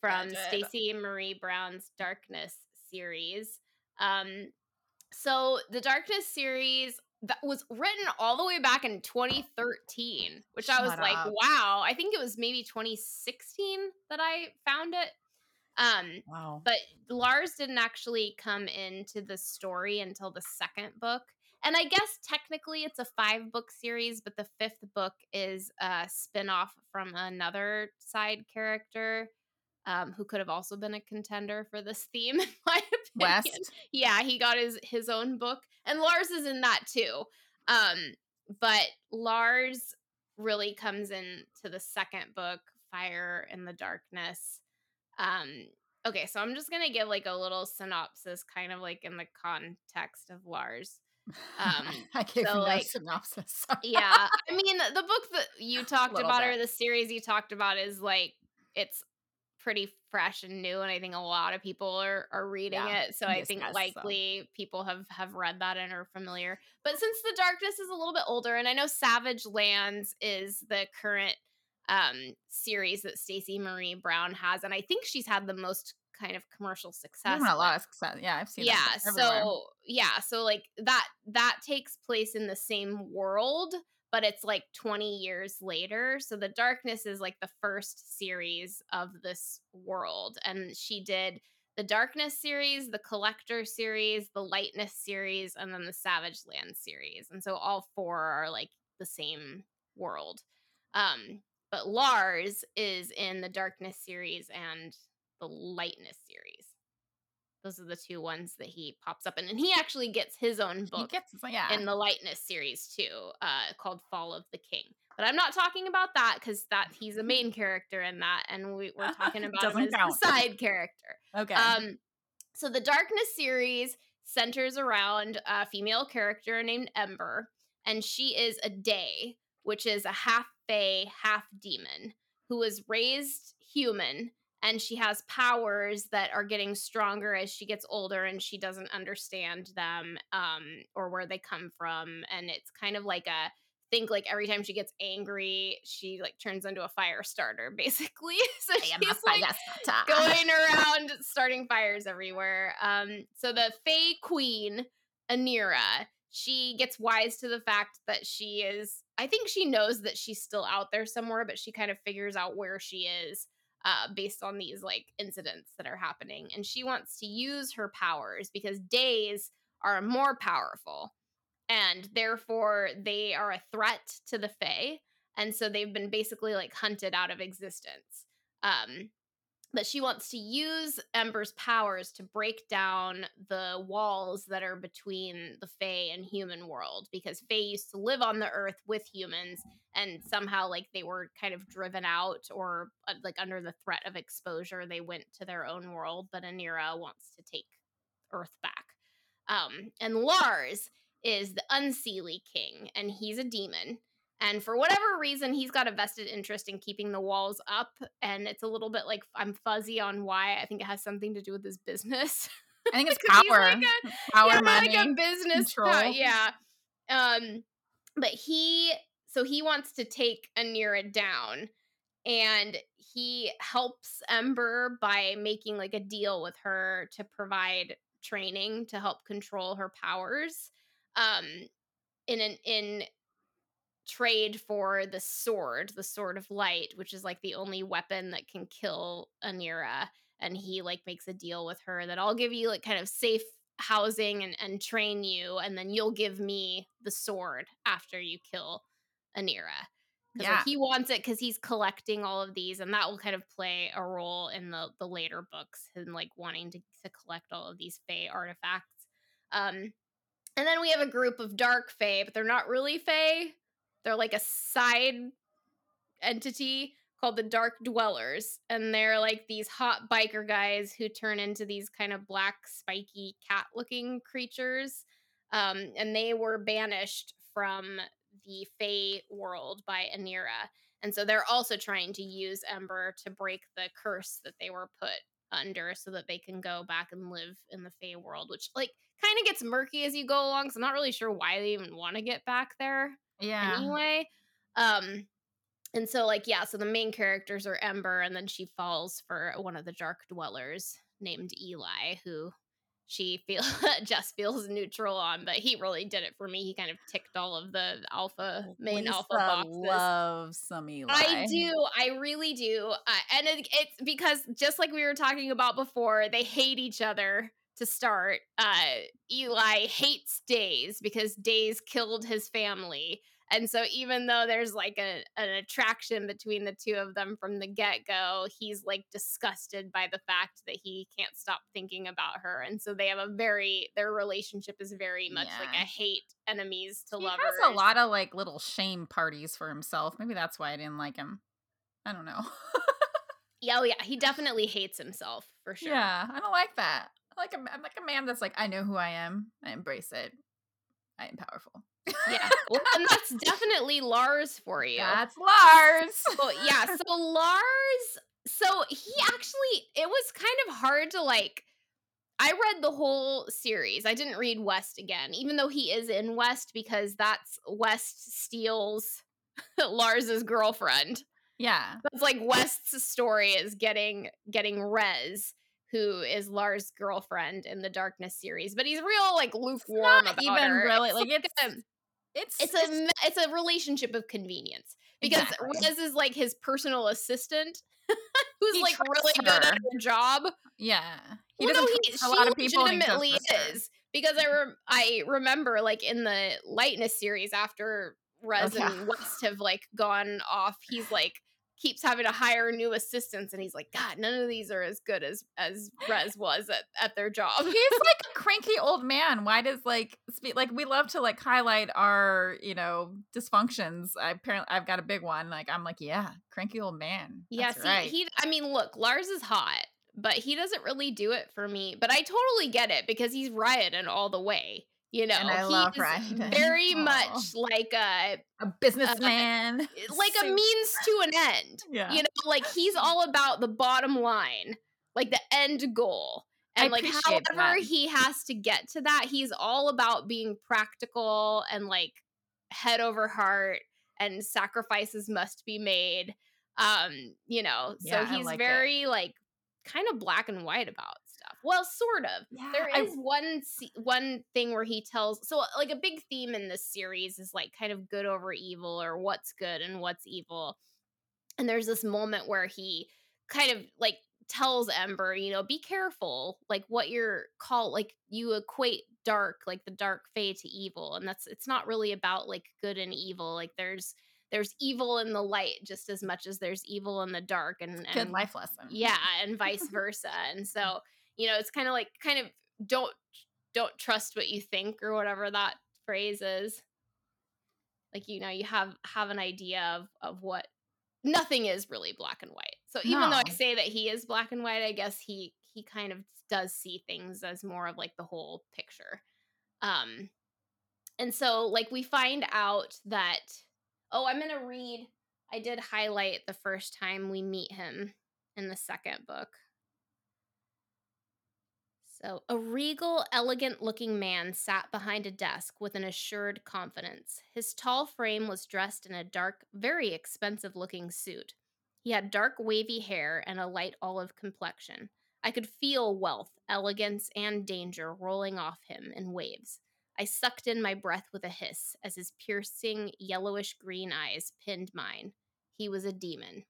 A: from stacey marie brown's darkness series. Um so the darkness series that was written all the way back in 2013 which i was
B: Shut
A: like wow. I think it was maybe 2016 that i found it um
B: wow.
A: but Lars didn't actually come into the story until the second book. And I guess technically it's a five book series, but the fifth book is a spin-off from another side character um, who could have also been a contender for this theme, in my opinion.
B: West.
A: Yeah, he got his his own book. And Lars is in that too. Um, but Lars really comes into the second book, Fire in the Darkness. Um, okay, so I'm just gonna give like a little synopsis, kind of like in the context of Lars. Um,
B: I gave
A: so,
B: you no synopsis.
A: Yeah, I mean, the book that you talked about
B: bit.
A: or the series you talked about is like it's pretty fresh and new, and I think a lot of people are are reading
B: Yeah,
A: it. So I think
B: yes, so.
A: likely people have have read that and are familiar. But since the darkness is a little bit older, and I know Savage Lands is the current um, series that Stacey Marie Brown has, and I think she's had the most kind of commercial success.
B: a lot of success. Yeah, I've seen.
A: Yeah, so yeah, so like that that takes place in the same world, but it's like 20 years later. So the Darkness is like the first series of this world, and she did the Darkness series, the Collector series, the Lightness series, and then the Savage Land series. And so all four are like the same world. Um, but Lars is in the Darkness series and the Lightness series. Those are the two ones that he pops up in, and he actually gets his own book
B: gets, yeah.
A: in the Lightness series too, uh, called Fall of the King. But I'm not talking about that because that he's a main character in that, and we, are talking about him as count. a side character.
B: Okay.
A: Um, so the Darkness series centers around a female character named Ember, and she is a Dae, which is a half fae, half demon, who was raised human and she has powers that are getting stronger as she gets older and she doesn't understand them um, or where they come from. And it's kind of like a think like every time she gets angry she like turns into a fire starter basically. So she's like going around starting fires everywhere. Um so the Fae queen Aneira she gets wise to the fact that she is I think she knows that she's still out there somewhere but she kind of figures out where she is uh, based on these like incidents that are happening. And she wants to use her powers because Daes are more powerful and therefore they are a threat to the Fae. And so they've been basically like hunted out of existence. Um, that she wants to use Ember's powers to break down the walls that are between the Fae and human world because Fae used to live on the earth with humans and somehow like they were kind of driven out or uh, like under the threat of exposure they went to their own world but Aneira wants to take earth back. Um and Lars is the Unseelie king and he's a demon and for whatever reason, he's got a vested interest in keeping the walls up. And it's a little bit like I'm fuzzy on why. I think it has something to do with his business.
B: I think it's power. Like a, power, yeah, money,
A: like a business control. yeah. Um, but he so he wants to take Aneira down and he helps Ember by making like a deal with her to provide training to help control her powers. Um in an in trade for the sword, the sword of light, which is like the only weapon that can kill Aneira. And he like makes a deal with her that I'll give you like kind of safe housing and, and train you, and then you'll give me the sword after you kill Aneira. Yeah. Like, he wants it because he's collecting all of these, and that will kind of play a role in the the later books, him like wanting to, to collect all of these Fae artifacts. Um, and then we have a group of dark Fae, but they're not really Fae. They're like a side entity called the Dark Dwellers. And they're like these hot biker guys who turn into these kind of black, spiky, cat looking creatures. Um, and they were banished from the Fae world by Aneira. And so they're also trying to use Ember to break the curse that they were put under so that they can go back and live in the Fae world, which like kind of gets murky as you go along. So I'm not really sure why they even want to get back there
B: yeah.
A: anyway um and so like yeah so the main characters are ember and then she falls for one of the dark dwellers named eli who she feel just feels neutral on but he really did it for me. He kind of ticked all of the alpha main Lisa alpha boxes.
B: love some eli.
A: i do i really do uh, and it, it's because just like we were talking about before they hate each other to start, uh, Eli hates Daes because Daes killed his family. And so, even though there's like a, an attraction between the two of them from the get go, he's like disgusted by the fact that he can't stop thinking about her. And so, they have a very, their relationship is very much yeah. like a hate enemies to
B: he
A: lovers.
B: He has a lot of like little shame parties for himself. Maybe that's why I didn't like him. I don't know.
A: yeah, oh yeah, he definitely hates himself for sure.
B: Yeah, I don't like that like a, I'm like a man that's like, I know who I am. I embrace it. I am powerful.
A: yeah. Well, and that's definitely Lars for you.
B: That's Lars.
A: Well, yeah. So Lars, so he actually, it was kind of hard to like. I read the whole series. I didn't read West again, even though he is in West because that's West steals Lars's girlfriend
B: Yeah.
A: It's like West's story is getting getting Rez, who is Lars' girlfriend in the Darkness series, but he's real like lukewarm
B: not
A: about
B: even
A: her.
B: really
A: It's
B: like it's
A: a-
B: it's
A: it's a it's a relationship of convenience because
B: Exactly.
A: Rez is like his personal assistant, who's
B: He
A: like really good at
B: her.
A: her job.
B: yeah. He
A: well,
B: doesn't
A: no, he,
B: a lot of people.
A: legitimately is because I mm-hmm. rem- I remember like in the Lightness series after Rez
B: Oh, yeah.
A: and West have like gone off, he's like keeps having to hire new assistants, and he's like, God, none of these are as good as as Rez was at at their job.
B: He's like a cranky old man. Why does like spe- like we love to like highlight our you know dysfunctions? I apparently I've got a big one. Like I'm like yeah, cranky old man.
A: Yeah, see,
B: right.
A: he. I mean, look, Lars is hot, but he doesn't really do it for me. But I totally get it because he's rioting all the way. You know,
B: And I
A: he's
B: love Ryan.
A: very much like a
B: a businessman,
A: like a means to an end.
B: Yeah.
A: You know, like he's all about the bottom line, like the end goal.
B: I
A: And like however
B: that.
A: he has to get to that, he's all about being practical and like head over heart and sacrifices must be made. Um, you know, so
B: Yeah,
A: he's
B: like it.
A: very like kind of black and white about. Well, sort of.
B: Yeah,
A: There
B: I-
A: one one thing where he tells so like a big theme in this series is like kind of good over evil or what's good and what's evil. And there's this moment where he kind of like tells Ember, you know, be careful like what you're called like you equate dark like the dark fae to evil and that's it's not really about like good and evil like there's there's evil in the light just as much as there's evil in the dark and,
B: good life lesson.
A: yeah and vice versa and mm. so you know it's kind of like kind of don't don't trust what you think or whatever that phrase is. Like you know you have have an idea of of what nothing is really black and white. So even though i say that he is black and white i guess he he kind of does see things as more of like the whole picture. Um and so like we find out that oh i'm gonna read i did highlight the first time we meet him in the second book so, a regal, elegant looking man sat behind a desk with an assured confidence. His tall frame was dressed in a dark, very expensive looking suit. He had dark, wavy hair and a light olive complexion. I could feel wealth, elegance, and danger rolling off him in waves. I sucked in my breath with a hiss as his piercing, yellowish green eyes pinned mine. He was a demon.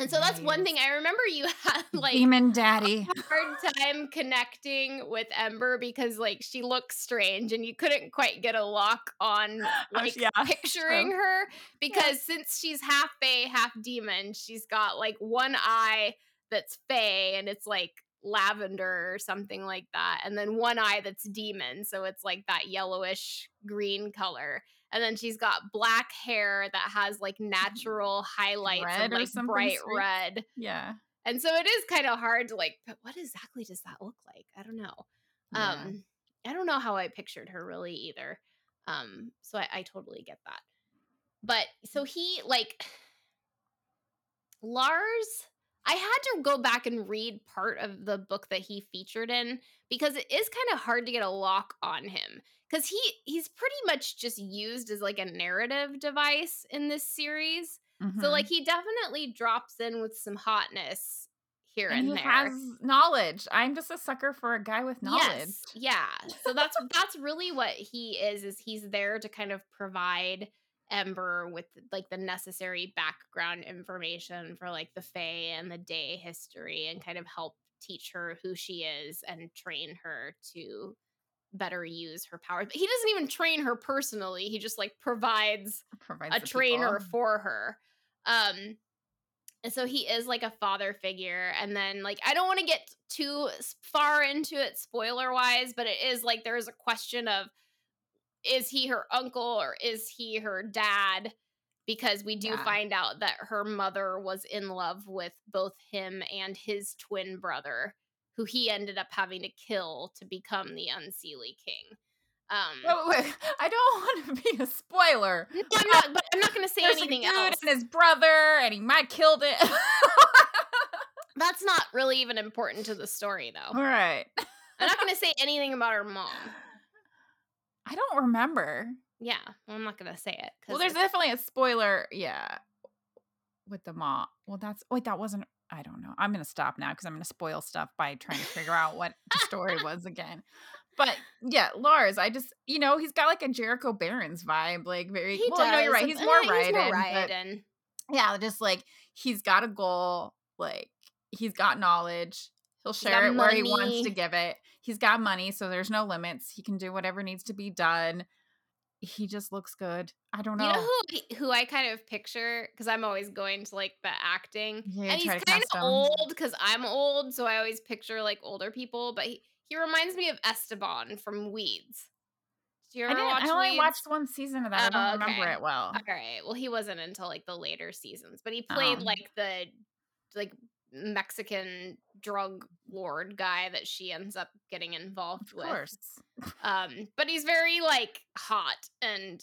A: And so that's one thing I remember you had like
B: Demon Daddy.
A: hard time connecting with Ember because like she looks strange and you couldn't quite get a lock on oh, like
B: yeah,
A: picturing her because since she's half fae, half demon, she's got like one eye that's fae and it's like lavender or something like that and then one eye that's demon so it's like that yellowish green color and then she's got black hair that has like natural highlights
B: Red
A: of like bright
B: streaks?
A: red
B: Yeah.
A: and so it is kind of hard to like, but what exactly does that look like? I don't know.
B: Yeah.
A: Um, I don't know how I pictured her really either. Um, so I, I totally get that. But so he like Lars, I had to go back and read part of the book that he featured in because it is kind of hard to get a lock on him because he he's pretty much just used as like a narrative device in this series. So
B: Mhm.
A: like he definitely drops in with some hotness here and,
B: and he
A: there.
B: has knowledge. I'm just a sucker for a guy with knowledge.
A: Yes, yeah. So that's that's really what he is. Is he's there to kind of provide Ember with like the necessary background information for like the Fae and the Dae history, and kind of help teach her who she is and train her to better use her powers. But he doesn't even train her personally. He just like provides
B: Provides
A: a trainer
B: people.
A: for her. Um and so he is like a father figure and then like I don't want to get too far into it spoiler wise, but it is like there is a question of is he her uncle or is he her dad? Because we do
B: Yeah.
A: find out that her mother was in love with both him and his twin brother, who he ended up having to kill to become the Unseelie King. Um,
B: Wait, wait, wait. I don't want to be a spoiler.
A: no, I'm not, but I'm not going to say
B: There's a
A: anything
B: dude
A: else.
B: and his brother, and he might killed it.
A: That's not really even important to the story, though.
B: All right.
A: I'm not going to say anything about her mom.
B: I don't remember.
A: Yeah, well, I'm not going to say it.
B: Well, there's definitely a spoiler. Yeah. with the mom. Well, that's wait, that wasn't. I don't know. I'm gonna stop now because I'm gonna spoil stuff by trying to figure out what the story was again. But yeah, Lars, I just you know he's got like a Jericho Barrons vibe, like very.
A: He
B: well, you know, you're right. He's more right. yeah, just like he's got a goal. Like he's got knowledge. He'll share it where he wants to give it. He's got money, so there's no limits. He can do whatever needs to be done. He just looks good. I don't know.
A: You know who who I kind of picture because I'm always going to like the acting,
B: Yeah,
A: and he's kind of old because I'm old, so I always picture like older people. But he, he reminds me of Esteban from Weeds. Do you
B: I
A: ever
B: didn't.
A: watch
B: I only
A: Weeds?
B: watched one season of that. I
A: Oh,
B: don't remember it well.
A: All right. Well, he wasn't until like the later seasons, but he played
B: Oh.
A: like the like Mexican drug lord guy that she ends up getting involved
B: Of
A: with.
B: course.
A: Um, but he's very like hot and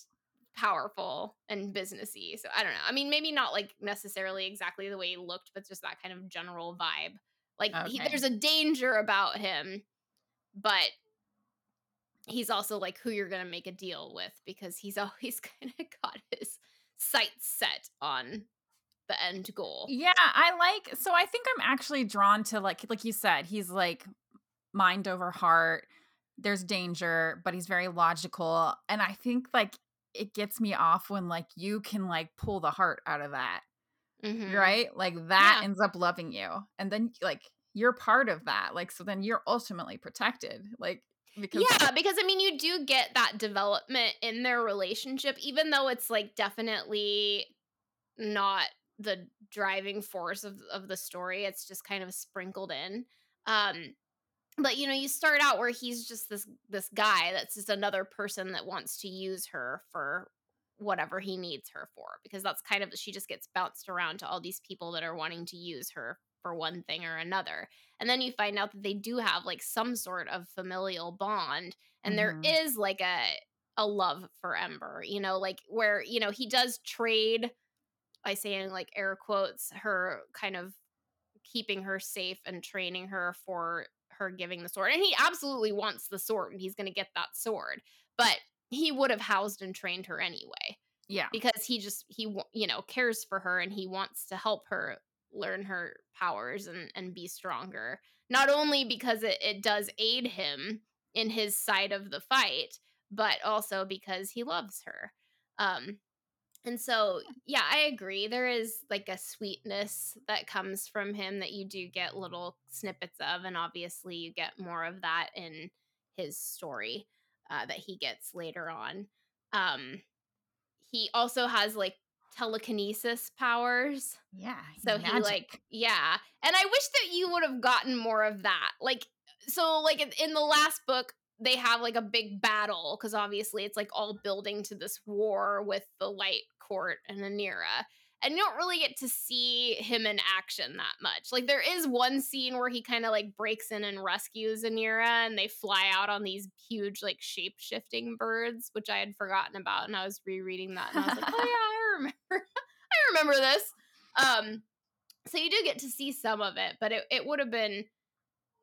A: powerful and businessy. So I don't know. I mean, maybe not like necessarily exactly the way he looked, but just that kind of general vibe. Like he, there's a danger about him, but he's also like who you're gonna make a deal with because he's always kind of got his sights set on the end goal.
B: Yeah, I like. So I think I'm actually drawn to like, like you said, he's like mind over heart. There's danger, but he's very logical, and I think like it gets me off when like you can like pull the heart out of that,
A: Mhm.
B: right? Like that
A: Yeah.
B: ends up loving you, and then like you're part of that. Like so, then you're ultimately protected. Like because
A: Yeah, because I mean, you do get that development in their relationship, even though it's like definitely not the driving force of, of the story. It's just kind of sprinkled in. Um, but you know, you start out where he's just this this guy that's just another person that wants to use her for whatever he needs her for, because that's kind of she just gets bounced around to all these people that are wanting to use her for one thing or another. And then you find out that they do have like some sort of familial bond and there
B: Mhm.
A: is like a a love for Ember, you know, like where, you know, he does trade I say in like air quotes her kind of keeping her safe and training her for her giving the sword. And he absolutely wants the sword and he's going to get that sword. But he would have housed and trained her anyway
B: yeah,
A: because he just he you know cares for her and he wants to help her learn her powers and and be stronger not only because it, it does aid him in his side of the fight but also because he loves her um and so yeah i agree there is like a sweetness that comes from him that you do get little snippets of and obviously you get more of that in his story uh, that he gets later on um he also has like telekinesis powers.
B: yeah.
A: So he like yeah. And I wish that you would have gotten more of that. Like so like in the last book they have like a big battle because obviously it's like all building to this war with the light court and Aneira. And you don't really get to see him in action that much. Like there is one scene where he kind of like breaks in and rescues Aneira and they fly out on these huge like shape-shifting birds, which I had forgotten about and I was rereading that and I was like, "Oh yeah, I remember. I remember this." Um so you do get to see some of it, but it, it would have been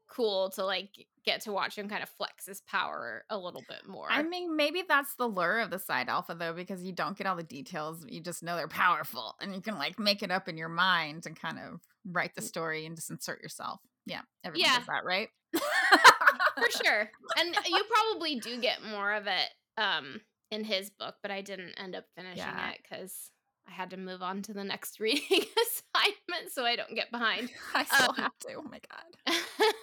A: cool to like get to watch him kind of flex his power a little bit more.
B: I mean, maybe that's the lure of the side alpha, though, because you don't get all the details. You just know they're powerful, and you can like make it up in your mind and kind of write the story and just insert yourself. Yeah, everyone
A: Yeah.
B: does that, right?
A: for sure. And you probably do get more of it um in his book, but I didn't end up finishing
B: Yeah.
A: it cuz I had to move on to the next reading assignment so I don't get behind.
B: I still
A: Um,
B: have to. Oh my god.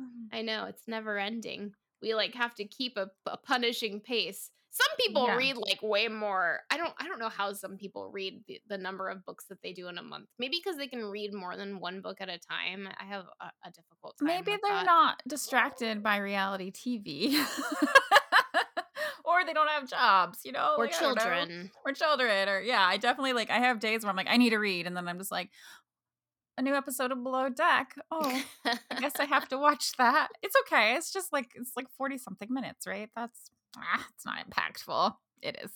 A: I know it's never ending. We like have to keep a, a punishing pace. Some people
B: Yeah.
A: read like way more. I don't I don't know how some people read the, the number of books that they do in a month. Maybe because they can read more than one book at a time. I have a, a difficult time.
B: Maybe they're
A: that.
B: not distracted by reality TV. or they don't have jobs, you know?
A: or
B: like, don't know.
A: children.
B: Or children. Or yeah, I definitely like I have days where I'm like, I need to read, and then I'm just like, a new episode of Below Deck. Oh, I guess I have to watch that. It's okay. It's just like it's like 40 something minutes, right? That's ah, it's not impactful. It is.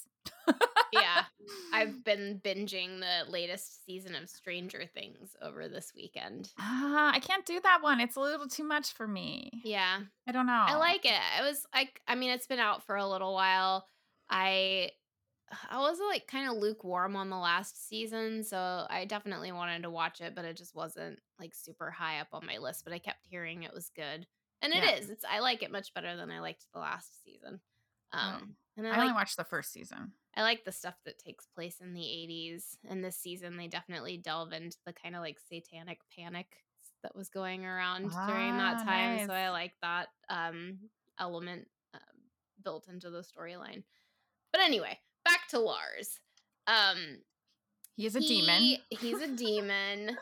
A: yeah, I've been binging the latest season of Stranger Things over this weekend.
B: Ah, I can't do that one. It's a little too much for me.
A: Yeah,
B: I don't know.
A: I like it. It was like I mean, it's been out for a little while. I I was like kind of lukewarm on the last season, so I definitely wanted to watch it, but it just wasn't like super high up on my list. But I kept hearing it was good, and it
B: Yeah.
A: is. It's I like it much better than I liked the last season. Um, and I
B: I only
A: like
B: watched the first season.
A: I like the stuff that takes place in the 80s. And this season, they definitely delve into the kind of like satanic panic that was going around during that
B: Ah,
A: time. So. I like that um, element um, built into the storyline. But anyway, back to Lars. Um,
B: He is a
A: he-
B: demon.
A: He's a demon.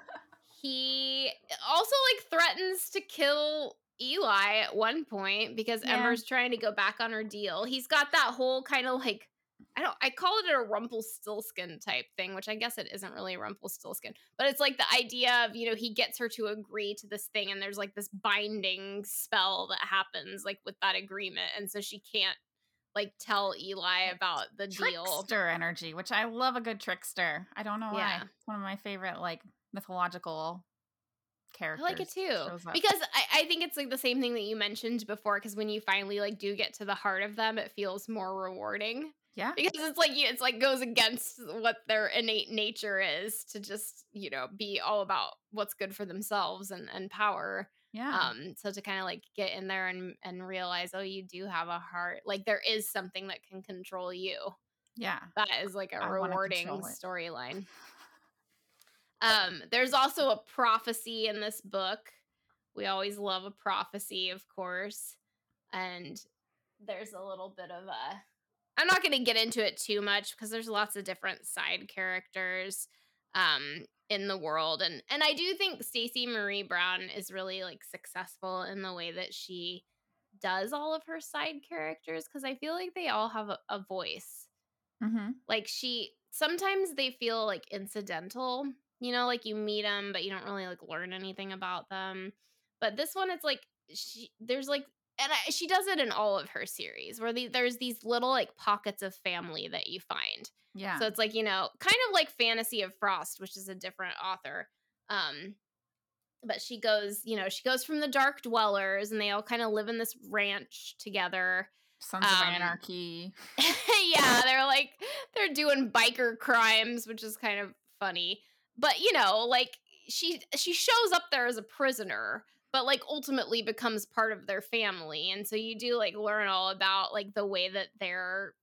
A: he also like threatens to kill Eli at one point because
B: Yeah.
A: Ember's trying to go back on her deal. He's got that whole kind of like I don't I call it a Rumpelstiltskin type thing, which I guess it isn't really Rumpelstiltskin, but it's like the idea of, you know, he gets her to agree to this thing and there's like this binding spell that happens like with that agreement and so she can't like tell Eli about the deal.
B: Trickster energy, which I love a good trickster. I don't know why.
A: Yeah.
B: It's one of my favorite like mythological characters.
A: I like it too because I, I think it's like the same thing that you mentioned before. Because when you finally like do get to the heart of them, it feels more rewarding
B: yeah.
A: because it's like you- it's like goes against what their innate nature is to just you know be all about what's good for themselves and and power.
B: Yeah.
A: Um, so to kind of like get in there and and realize, oh, you do have a heart. Like there is something that can control you.
B: yeah.
A: That is like a
B: I
A: rewarding storyline. Um, there's also a prophecy in this book. We always love a prophecy, of course. And there's a little bit of a I'm not going to get into it too much because there's lots of different side characters um in the world and and I do think Stacey Marie Brown is really like successful in the way that she does all of her side characters because I feel like they all have a, a voice
B: Mm-hmm.
A: like she sometimes they feel like incidental you know like you meet them but you don't really like learn anything about them but this one it's like she there's like and I, she does it in all of her series where the, there's these little like pockets of family that you find
B: Yeah.
A: so it's like you know kind of like fantasy of frost which is a different author um but she goes you know she goes from the dark dwellers and they all kind of live in this ranch together
B: Sons of
A: um,
B: Anarchy.
A: yeah, they're like they're doing biker crimes, which is kind of funny. But you know, like she she shows up there as a prisoner, but like ultimately becomes part of their family. And so you do like learn all about like the way that their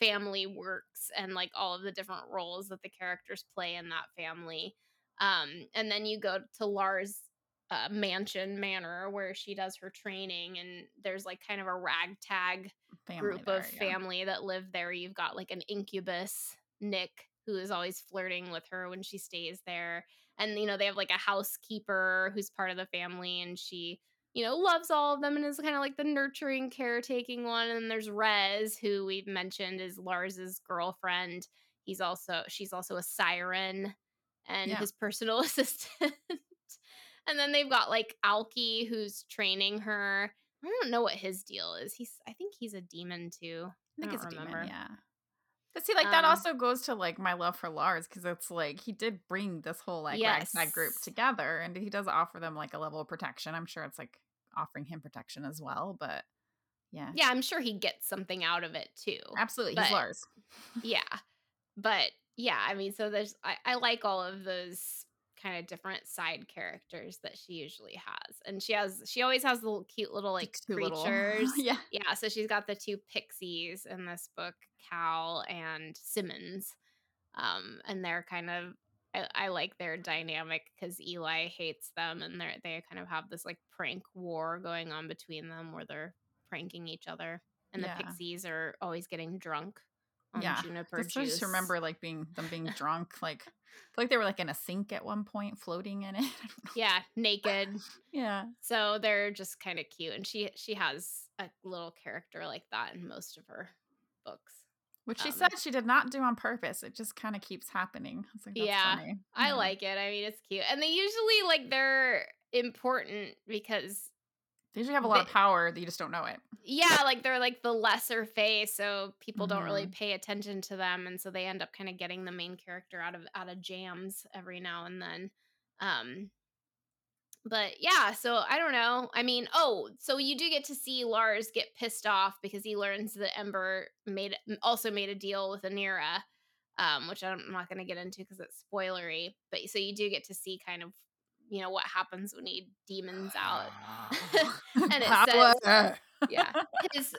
A: family works and like all of the different roles that the characters play in that family. Um and then you go to Lars uh, mansion manor where she does her training and there's like kind of a ragtag
B: Family
A: group
B: there,
A: of
B: yeah.
A: family that live there. You've got like an incubus, Nick, who is always flirting with her when she stays there. And, you know, they have like a housekeeper who's part of the family and she, you know, loves all of them and is kind of like the nurturing, caretaking one. And then there's Rez, who we've mentioned is Lars's girlfriend. He's also, she's also a siren and
B: Yeah.
A: his personal assistant. and then they've got like Alki, who's training her. I don't know what his deal is. He's I think he's a demon too.
B: I think
A: I
B: it's a
A: don't
B: demon,
A: remember.
B: yeah. But see, like that
A: Um,
B: also goes to like my love for Lars because it's like he did bring this whole like ragtag group together, and he does offer them like a level of protection. I'm sure it's like offering him protection as well, but yeah,
A: Yeah, I'm sure he gets something out of it too.
B: absolutely,
A: but-
B: he's Lars.
A: yeah. But yeah, I mean, so there's I, I like all of those kind of different side characters that she usually has. And she has she always has little cute little like
B: Two little-
A: creatures.
B: yeah,
A: Yeah, so she's got the two pixies in this book, Cal and Simmons. Um, and they're kind of I, I like their dynamic because Eli hates them and they're they kind of have this like prank war going on between them where they're pranking each other. And
B: Yeah.
A: the pixies are always getting drunk on
B: Yeah,
A: juniper
B: I just remember like being them being drunk, like like they were like in a sink at one point, floating in it. I don't know.
A: yeah, naked.
B: Yeah,
A: So they're just kind of cute. And she she has a little character like that in most of her books.
B: which she
A: Um,
B: said she did not do on purpose. It just kind of keeps happening. I like, That's
A: Yeah,
B: funny.
A: I
B: Yeah.
A: like it. I mean, it's cute. And they usually like they're important because
B: They usually have a lot of power that you just don't know it.
A: yeah, like they're like the lesser face, so people don't really
B: Mhm.
A: pay attention to them and so they end up kind of getting the main character out of out of jams every now and then. Um but yeah, so I don't know. I mean, oh, so you do get to see Lars get pissed off because he learns that Ember made also made a deal with Aneira, um, which I'm not going to get into because it's spoilery. But so you do get to see kind of you know what happens when he demons out, ah. and it says, yeah, his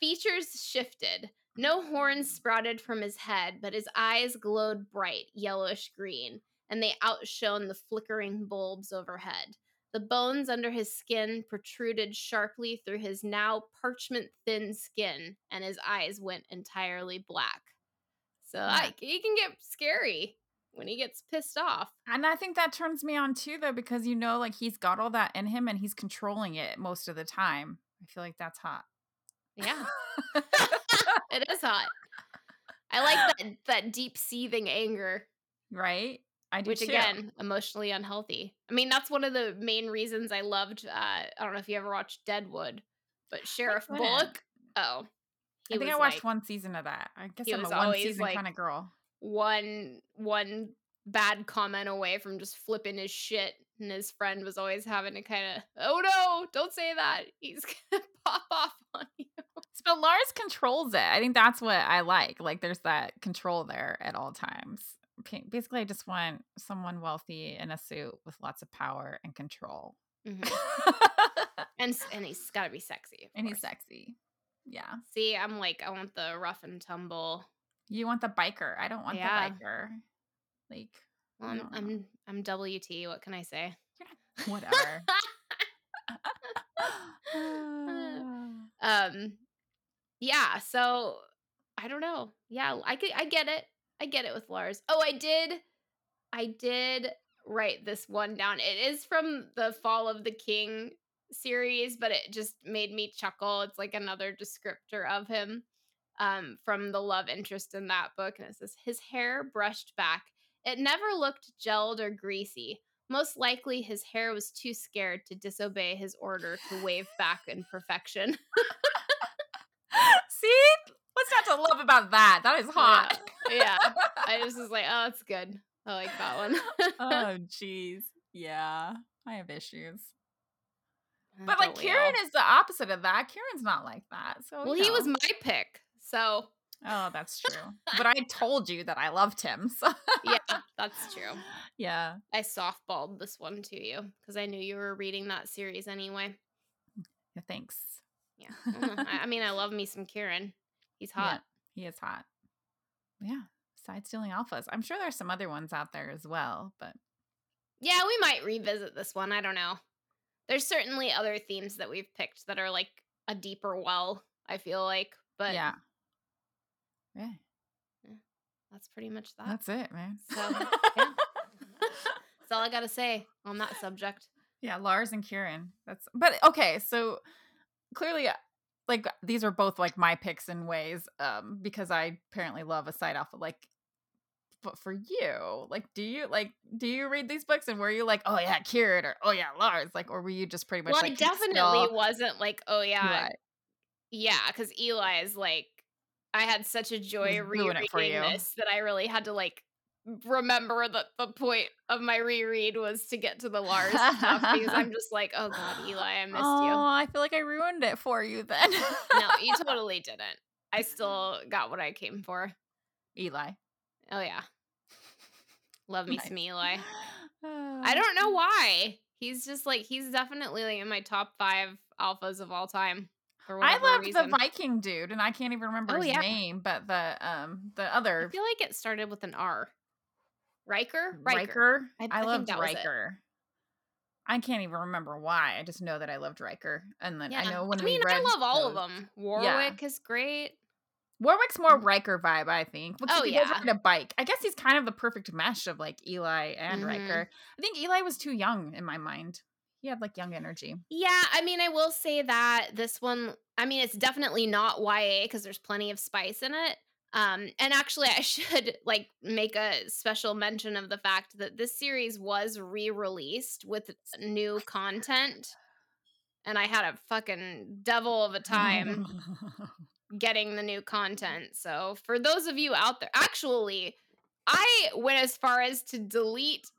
A: features shifted. No horns sprouted from his head, but his eyes glowed bright, yellowish green, and they outshone the flickering bulbs overhead. The bones under his skin protruded sharply through his now parchment thin skin, and his eyes went entirely black. So. I, he can get scary when he gets pissed off.
B: And I think that turns me on too, though, because you know, like he's got all that in him and he's controlling it most of the time. I feel like that's hot.
A: Yeah. it is hot. I like that that deep seething anger.
B: Right?
A: I do Which too. again, emotionally unhealthy. I mean, that's one of the main reasons I loved uh I don't know if you ever watched Deadwood, but Sheriff Bullock. Oh.
B: I think I watched like, one season of that. I guess I'm a one season like kind of girl.
A: One one bad comment away from just flipping his shit and his friend was always having to kind of oh no don't say that he's gonna pop off on you.
B: But lars controls it i think that's what i like like there's that control there at all times. Basically i just want someone wealthy in a suit with lots of power and control.
A: Mm-hmm. and and he's got to be sexy
B: and he's sexy. Yeah.
A: See i'm like i want the rough and tumble
B: you want the biker i don't want yeah. the biker like
A: well, I'm, I'm I'm WT. What can I say?
B: Whatever.
A: um, yeah. So I don't know. Yeah, I could. I get it. I get it with Lars. Oh, I did. I did write this one down. It is from the Fall of the King series, but it just made me chuckle. It's like another descriptor of him um, from the love interest in that book. And it says, His hair brushed back it never looked gelled or greasy. Most likely, his hair was too scared to disobey his order to wave back in perfection.
B: See? What's not to love about that? That is hot.
A: Yeah. yeah. I just was like, oh, it's good. I like that one.
B: oh, jeez. Yeah. I have issues. But like Kieran is the opposite of that. Kieran's not like that. So
A: Well, he know. was my pick. So
B: Oh, that's true. but I told you that I loved him. So
A: yeah, that's true.
B: Yeah.
A: I softballed this one to you because I knew you were reading that series anyway.
B: Yeah, thanks.
A: Yeah. Uh-huh. I, I, mean, I love me some Kieran. He's hot.
B: Yeah, he is hot. Yeah. Side stealing alphas. I'm sure there's some other ones out there as well, but
A: yeah, we might revisit this one. I don't know. There's certainly other themes that we've picked that are like a deeper well, I feel like. But
B: yeah.
A: Yeah. yeah. That's pretty much that.
B: That's it, man.
A: So, yeah. That's all I got to say on that subject.
B: Yeah, Lars and Kieran. That's but okay, so clearly uh, like these are both like my picks in ways um because I apparently love a side alpha like but for you, like, do you like do you read these books and were you like, oh yeah, Kieran or oh yeah, Lars, like, or were you just pretty much?
A: Well,
B: like,
A: I definitely still... wasn't like, oh yeah, yeah, because Eli is like I had such a joy rereading this that I really had to like remember that the point of my reread was to get to the Lars stuff because I'm just like, oh god, Eli, I missed you. oh, you.
B: I feel like I ruined it for you then.
A: no, you totally didn't. I still got what I came for.
B: Eli.
A: Oh yeah. Love me nice. some Eli. I oh, don't know why. He's just like he's definitely like in my top five alphas of all time.
B: I loved reason. the Viking dude, and I can't even remember oh, his yeah. name, but the um the other.
A: I feel like it started with an R. Ryker.
B: Ryker. Ryker. I, I, I loved Ryker. I can't even remember why. I just know that I loved Ryker, and then yeah. I know when I mean, we read. I
A: love all those, of them. Warwick yeah. is great.
B: Warwick's more mm. Ryker vibe, I think. Oh he yeah, ride a bike. I guess he's kind of the perfect mesh of like Eli and mm-hmm. Ryker. I think Eli was too young in my mind he had like young energy.
A: Yeah, I mean, I will say that this one, I mean, it's definitely not YA because there's plenty of spice in it. Um, and actually, I should like make a special mention of the fact that this series was re-released with new content, and I had a fucking devil of a time getting the new content. So for those of you out there, actually, I went as far as to delete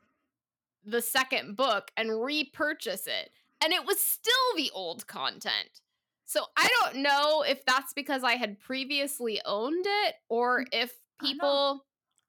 A: the second book and repurchase it, and it was still the old content. So I don't know if that's because I had previously owned it or
B: Mm,
A: if people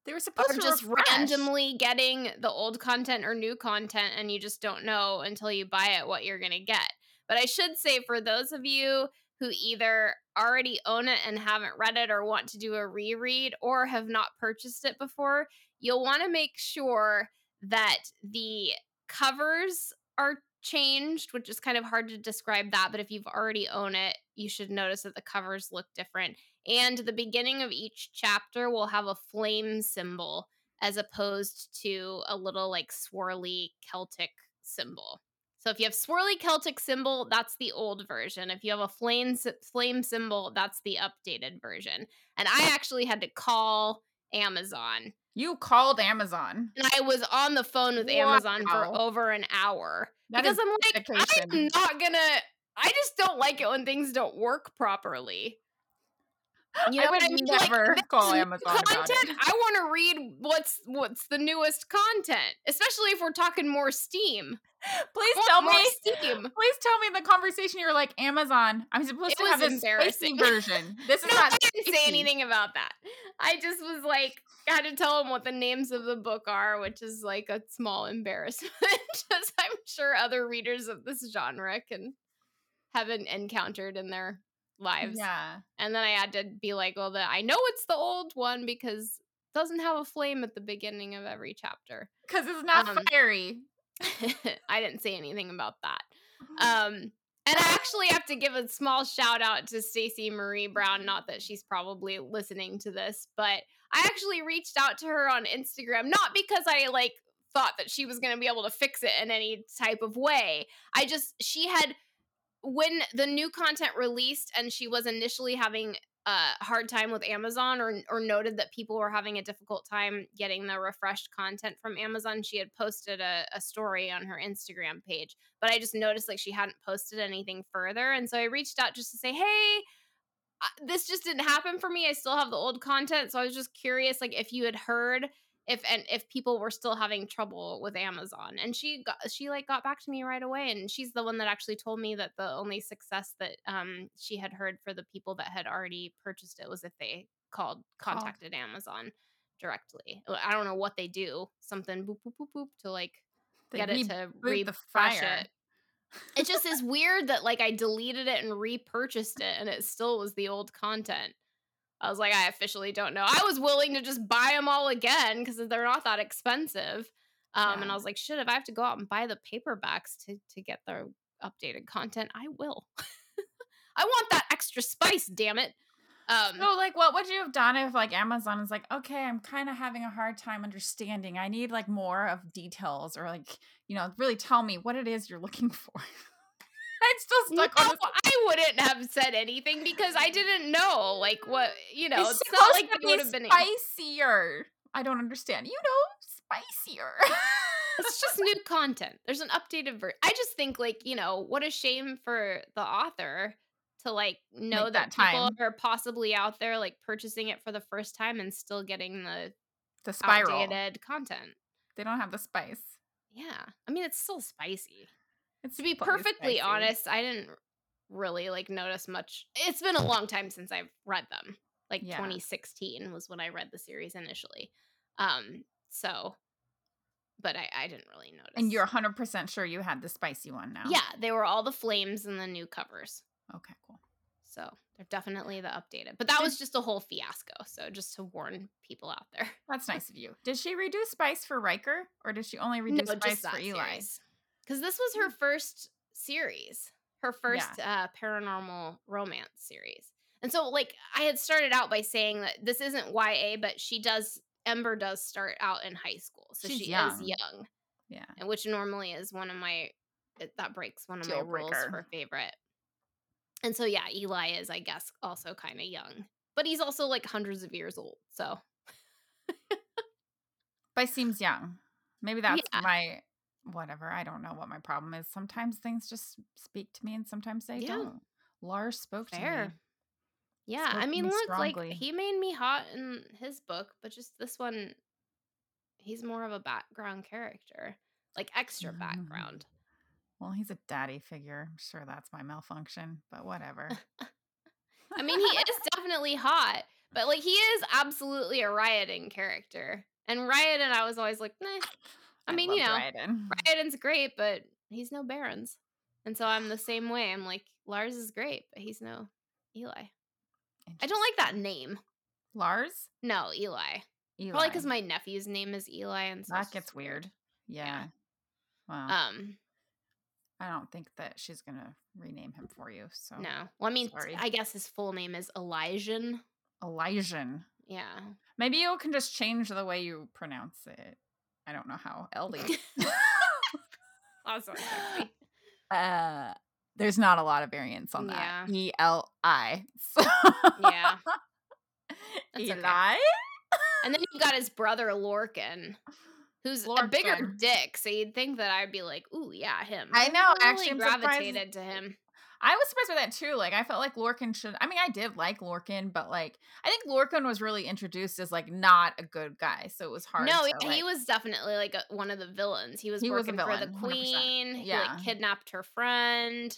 B: They were supposed
A: are
B: to
A: just
B: refresh.
A: randomly getting the old content or new content and you just don't know until you buy it what you're going to get. But I should say for those of you who either already own it and haven't read it or want to do a reread or have not purchased it before, you'll want to make sure that the covers are changed, which is kind of hard to describe that, but if you've already owned it, you should notice that the covers look different. And the beginning of each chapter will have a flame symbol as opposed to a little like swirly Celtic symbol. So if you have swirly Celtic symbol, that's the old version. If you have a flame flame symbol, that's the updated version. And I actually had to call Amazon.
B: You called Amazon.
A: And I was on the phone with Amazon for over an hour
B: That
A: because I'm like, I'm not gonna. I just don't like it when things don't work properly. You
B: I
A: know
B: would
A: I? Like,
B: never
A: this
B: call Amazon
A: content. I want to read what's what's the newest content, especially if we're talking more Steam.
B: Please tell me.
A: Steam.
B: Please tell me the conversation. You're like Amazon. I'm supposed
A: It
B: to have this spicy version. This is
A: No,
B: not.
A: I didn't say anything about that. I just was like, I had to tell them what the names of the book are, which is like a small embarrassment, because I'm sure other readers of this genre can haven't encountered in their lives.
B: Yeah.
A: And then I had to be like, well, the, I know it's the old one because it doesn't have a flame at the beginning of every chapter.
B: Because it's not
A: Um,
B: fiery.
A: I didn't say anything about that. Um, and I actually have to give a small shout out to Stacey Marie Brown. Not that she's probably listening to this, but I actually reached out to her on Instagram, not because I like thought that she was going to be able to fix it in any type of way. I just, she had, when the new content released and she was initially having a hard time with Amazon or or noted that people were having a difficult time getting the refreshed content from Amazon, she had posted a, a story on her Instagram page. But I just noticed like she hadn't posted anything further. And so I reached out just to say, hey, this just didn't happen for me. I still have the old content. So I was just curious, like if you had heard if and if people were still having trouble with Amazon. And she got she like got back to me right away. And she's the one that actually told me that the only success that um she had heard for the people that had already purchased it was if they called
B: Called.
A: contacted Amazon directly. I don't know what they do, something boop boop boop boop to like
B: They
A: get it to refresh it. It just is weird that like I deleted it and repurchased it and it still was the old content. I was like, I officially don't know. I was willing to just buy them all again because they're not that expensive. Um, and I was like, shit, if I have to go out and buy the paperbacks to to get the updated content, I will. I want that extra spice, damn it. Um,
B: So, like, what would you have done if, like, Amazon is like, okay, I'm kind of having a hard time understanding. I need like more of details, or like, you know, really tell me what it is you're looking for. I'm still
A: no,
B: on this.
A: I wouldn't have said anything because I didn't know, like what you know.
B: it's
A: It's, not like it would have been.
B: spicier. I don't understand. You know, spicier.
A: it's just new content. There's an updated version. I just think like, you know, what a shame for the author to like know
B: Make
A: that,
B: that
A: people
B: time.
A: are possibly out there like purchasing it for the first time and still getting the
B: the spiral.
A: outdated content.
B: They don't have the spice.
A: Yeah. I mean, it's still spicy.
B: It's
A: To be perfectly honest, I didn't really like notice much. It's been a long time since I've read them. Like
B: Yeah.
A: 2016 was when I read the series initially. Um, so but I, I didn't really notice.
B: and you're 100 percent sure you had the spicy one now.
A: Yeah, they were all the flames and the new covers.
B: Okay. Cool.
A: So they're definitely the updated. But that was just a whole fiasco. So just to warn people out there.
B: That's nice of you. Did she redo spice for Ryker, or did she only redo spice for Eli?
A: Because this was her first series, her first uh, paranormal romance series. And so, like, I had started out by saying that this isn't YA, but she does, Ember does start out in high school. So
B: She's
A: she is
B: young.
A: young,
B: Yeah.
A: and which normally is one of my, it, that breaks one of
B: Deal
A: my rules
B: breaker.
A: for favorite. And so, yeah, Eli is, I guess, also kind of young, but he's also like hundreds of years old. So,
B: Spice seems young. Maybe that's
A: Yeah.
B: my whatever. I don't know what my problem is. Sometimes things just speak to me, and sometimes they
A: Yeah.
B: don't. Lars spoke to
A: Fair.
B: me.
A: Yeah,
B: Spoke
A: I mean,
B: me
A: look,
B: strongly.
A: like he made me hot in his book, but just this one, he's more of a background character. like extra mm-hmm. background.
B: Well, he's a daddy figure. I'm sure that's my malfunction, but whatever.
A: I mean, he is definitely hot, but like he is absolutely a Ryodan character. And Ryodan, I was always like, nah. I mean, you know,
B: Dryden.
A: Ryodan's great, but he's no Barrons. And so I'm the same way. I'm like, Lars is great, but he's no Eli. I don't like that name.
B: Lars.
A: No, Eli.
B: Eli.
A: Probably because my nephew's name is Eli, and so
B: that gets weird. Yeah.
A: Yeah.
B: Well,
A: Um,
B: I don't think that she's gonna rename him for you. So
A: no. Well, I mean,
B: sorry.
A: I guess his full name is Elijah.
B: Elijah.
A: Yeah.
B: Maybe you can just change the way you pronounce it. I don't know how. Ellie.
A: Also sexy.
B: uh, there's not a lot of variants on that.
A: Yeah.
B: E L I. So
A: Yeah. That's okay.
B: Eli.
A: And then you've got his brother Lorcan, who's a bigger dick. So you'd think that I'd be like, ooh, yeah, him.
B: I know,
A: never
B: actually,
A: really
B: I'm surprised-
A: gravitated to him.
B: I was surprised by that too. Like, I felt like Lorcan should. I mean, I did like Lorcan, but like, I think Lorcan was really introduced as like not a good guy, so it was hard.
A: No,
B: to,
A: yeah, he
B: like-
A: was definitely like a, one of the villains. He was
B: He was a
A: working for the
B: villain, 100%.
A: queen. He
B: Yeah.
A: like kidnapped her friend.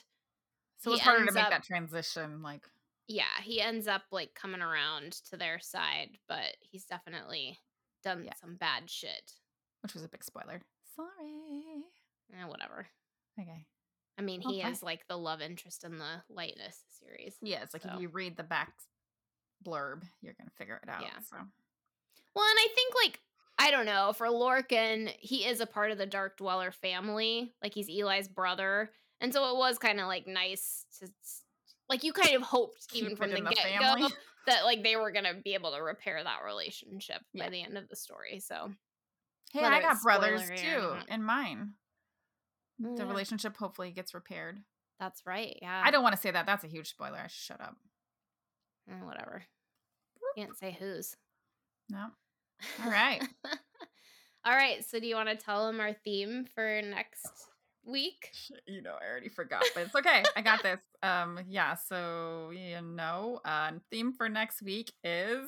B: So it was
A: he
B: harder to make
A: up-
B: that transition. Like,
A: Yeah, he ends up like coming around to their side, but he's definitely done
B: Yeah.
A: some bad shit.
B: which was a big spoiler. Sorry.
A: Eh, whatever.
B: Okay.
A: I mean, oh, he
B: Okay.
A: is like the love interest in the Lightness series.
B: Yeah, it's like
A: So-
B: if you read the back blurb, you're gonna figure it out.
A: Yeah.
B: So
A: Well, and I think like I don't know for Lorcan, he is a part of the Dark Dweller family. Like he's Eli's brother, and so it was kind of like nice to like you kind of hoped
B: Keep
A: even from the
B: the
A: get go that like they were gonna be able to repair that relationship
B: Yeah.
A: by the end of the story. So
B: Hey,
A: Whether
B: I got brothers too in mine.
A: Mm,
B: The
A: yeah.
B: relationship hopefully gets repaired.
A: that's right. Yeah,
B: I don't want to say that. That's a huge spoiler. I shut up.
A: Eh, whatever. Can't say whose.
B: No. All right.
A: All right. So do you want to tell them our theme for next week?
B: You know, I already forgot, but it's okay. I got this. Um, yeah, so you know, uh theme for next week is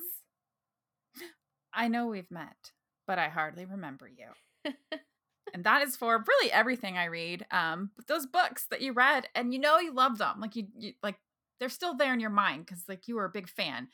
B: I know we've met, but I hardly remember you. and that is for really everything I read. Um, but those books that you read and you know you love them. Like you, you like they're still there in your mind because like you were a big fan,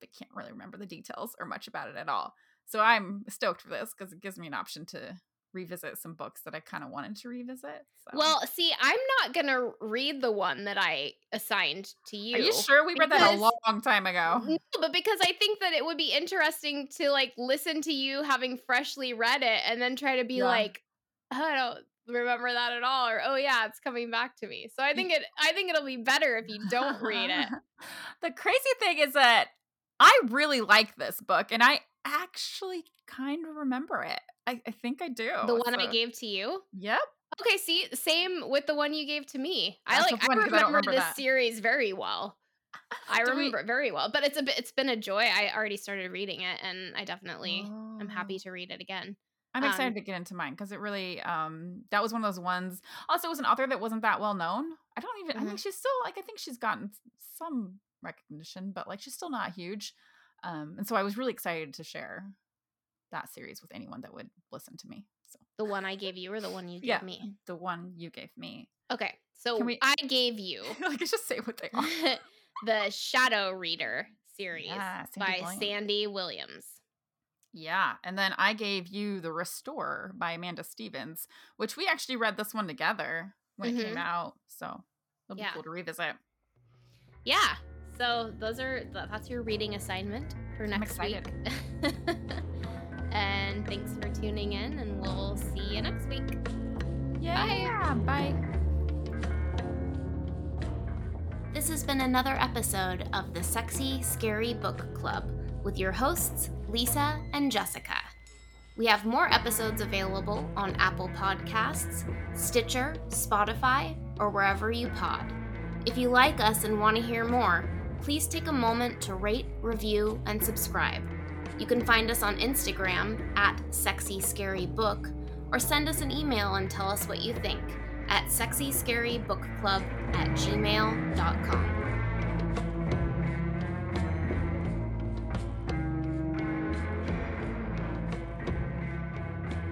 B: but can't really remember the details or much about it at all. So I'm stoked for this because it gives me an option to revisit some books that I kind of wanted to revisit. So.
A: Well, see, I'm not gonna read the one that I assigned to you.
B: Are you sure we read that a long time ago?
A: No, but because I think that it would be interesting to like listen to you having freshly read it and then try to be
B: Yeah.
A: like, "Oh, I don't remember that at all, or oh yeah, it's coming back to me. So I think it I think it'll be better if you don't read it.
B: the crazy thing is that I really like this book and I actually kind of remember it. I, I think I do.
A: the one I gave to you.
B: Yep.
A: Okay, see, same with the one you gave to me. I like
B: so
A: I remember,
B: I remember
A: this
B: that.
A: series very well. I
B: Did we-
A: remember it very well, but it's a bit it's been a joy. I already started reading it and I definitely am happy
B: Oh.
A: to read it again.
B: I'm excited
A: um,
B: to get into mine because it really um that was one of those ones. Also, it was an author that wasn't that well known. I don't even. I
A: Mhm.
B: think she's still like I think she's gotten some recognition, but like she's still not huge. Um, and so I was really excited to share that series with anyone that would listen to me. So
A: The one I gave you or the one you gave
B: Yeah.
A: me.
B: the one you gave me,
A: Okay, so
B: we-
A: I gave you
B: like just say what they are.
A: the Shadow Reader series
B: Yeah,
A: by
B: Williams.
A: Sandy Williams.
B: Yeah, and then I gave you The Restorer by Amanda Stevens, which we actually read this one together when it came
A: Mhm.
B: out. So it'll be
A: Yeah.
B: cool to revisit.
A: Yeah. So those are th- that's your reading assignment for next
B: excited.
A: week. and thanks for tuning in and we'll see you next week.
B: Yeah, bye.
A: This has been another episode of the Sexy Scary Book Club with your hosts, Lisa and Jessica. We have more episodes available on Apple Podcasts, Stitcher, Spotify, or wherever you pod. If you like us and want to hear more, please take a moment to rate, review, and subscribe. You can find us on Instagram at Sexy Scary Book or send us an email and tell us what you think at sexyscarybookclub at gmail.com.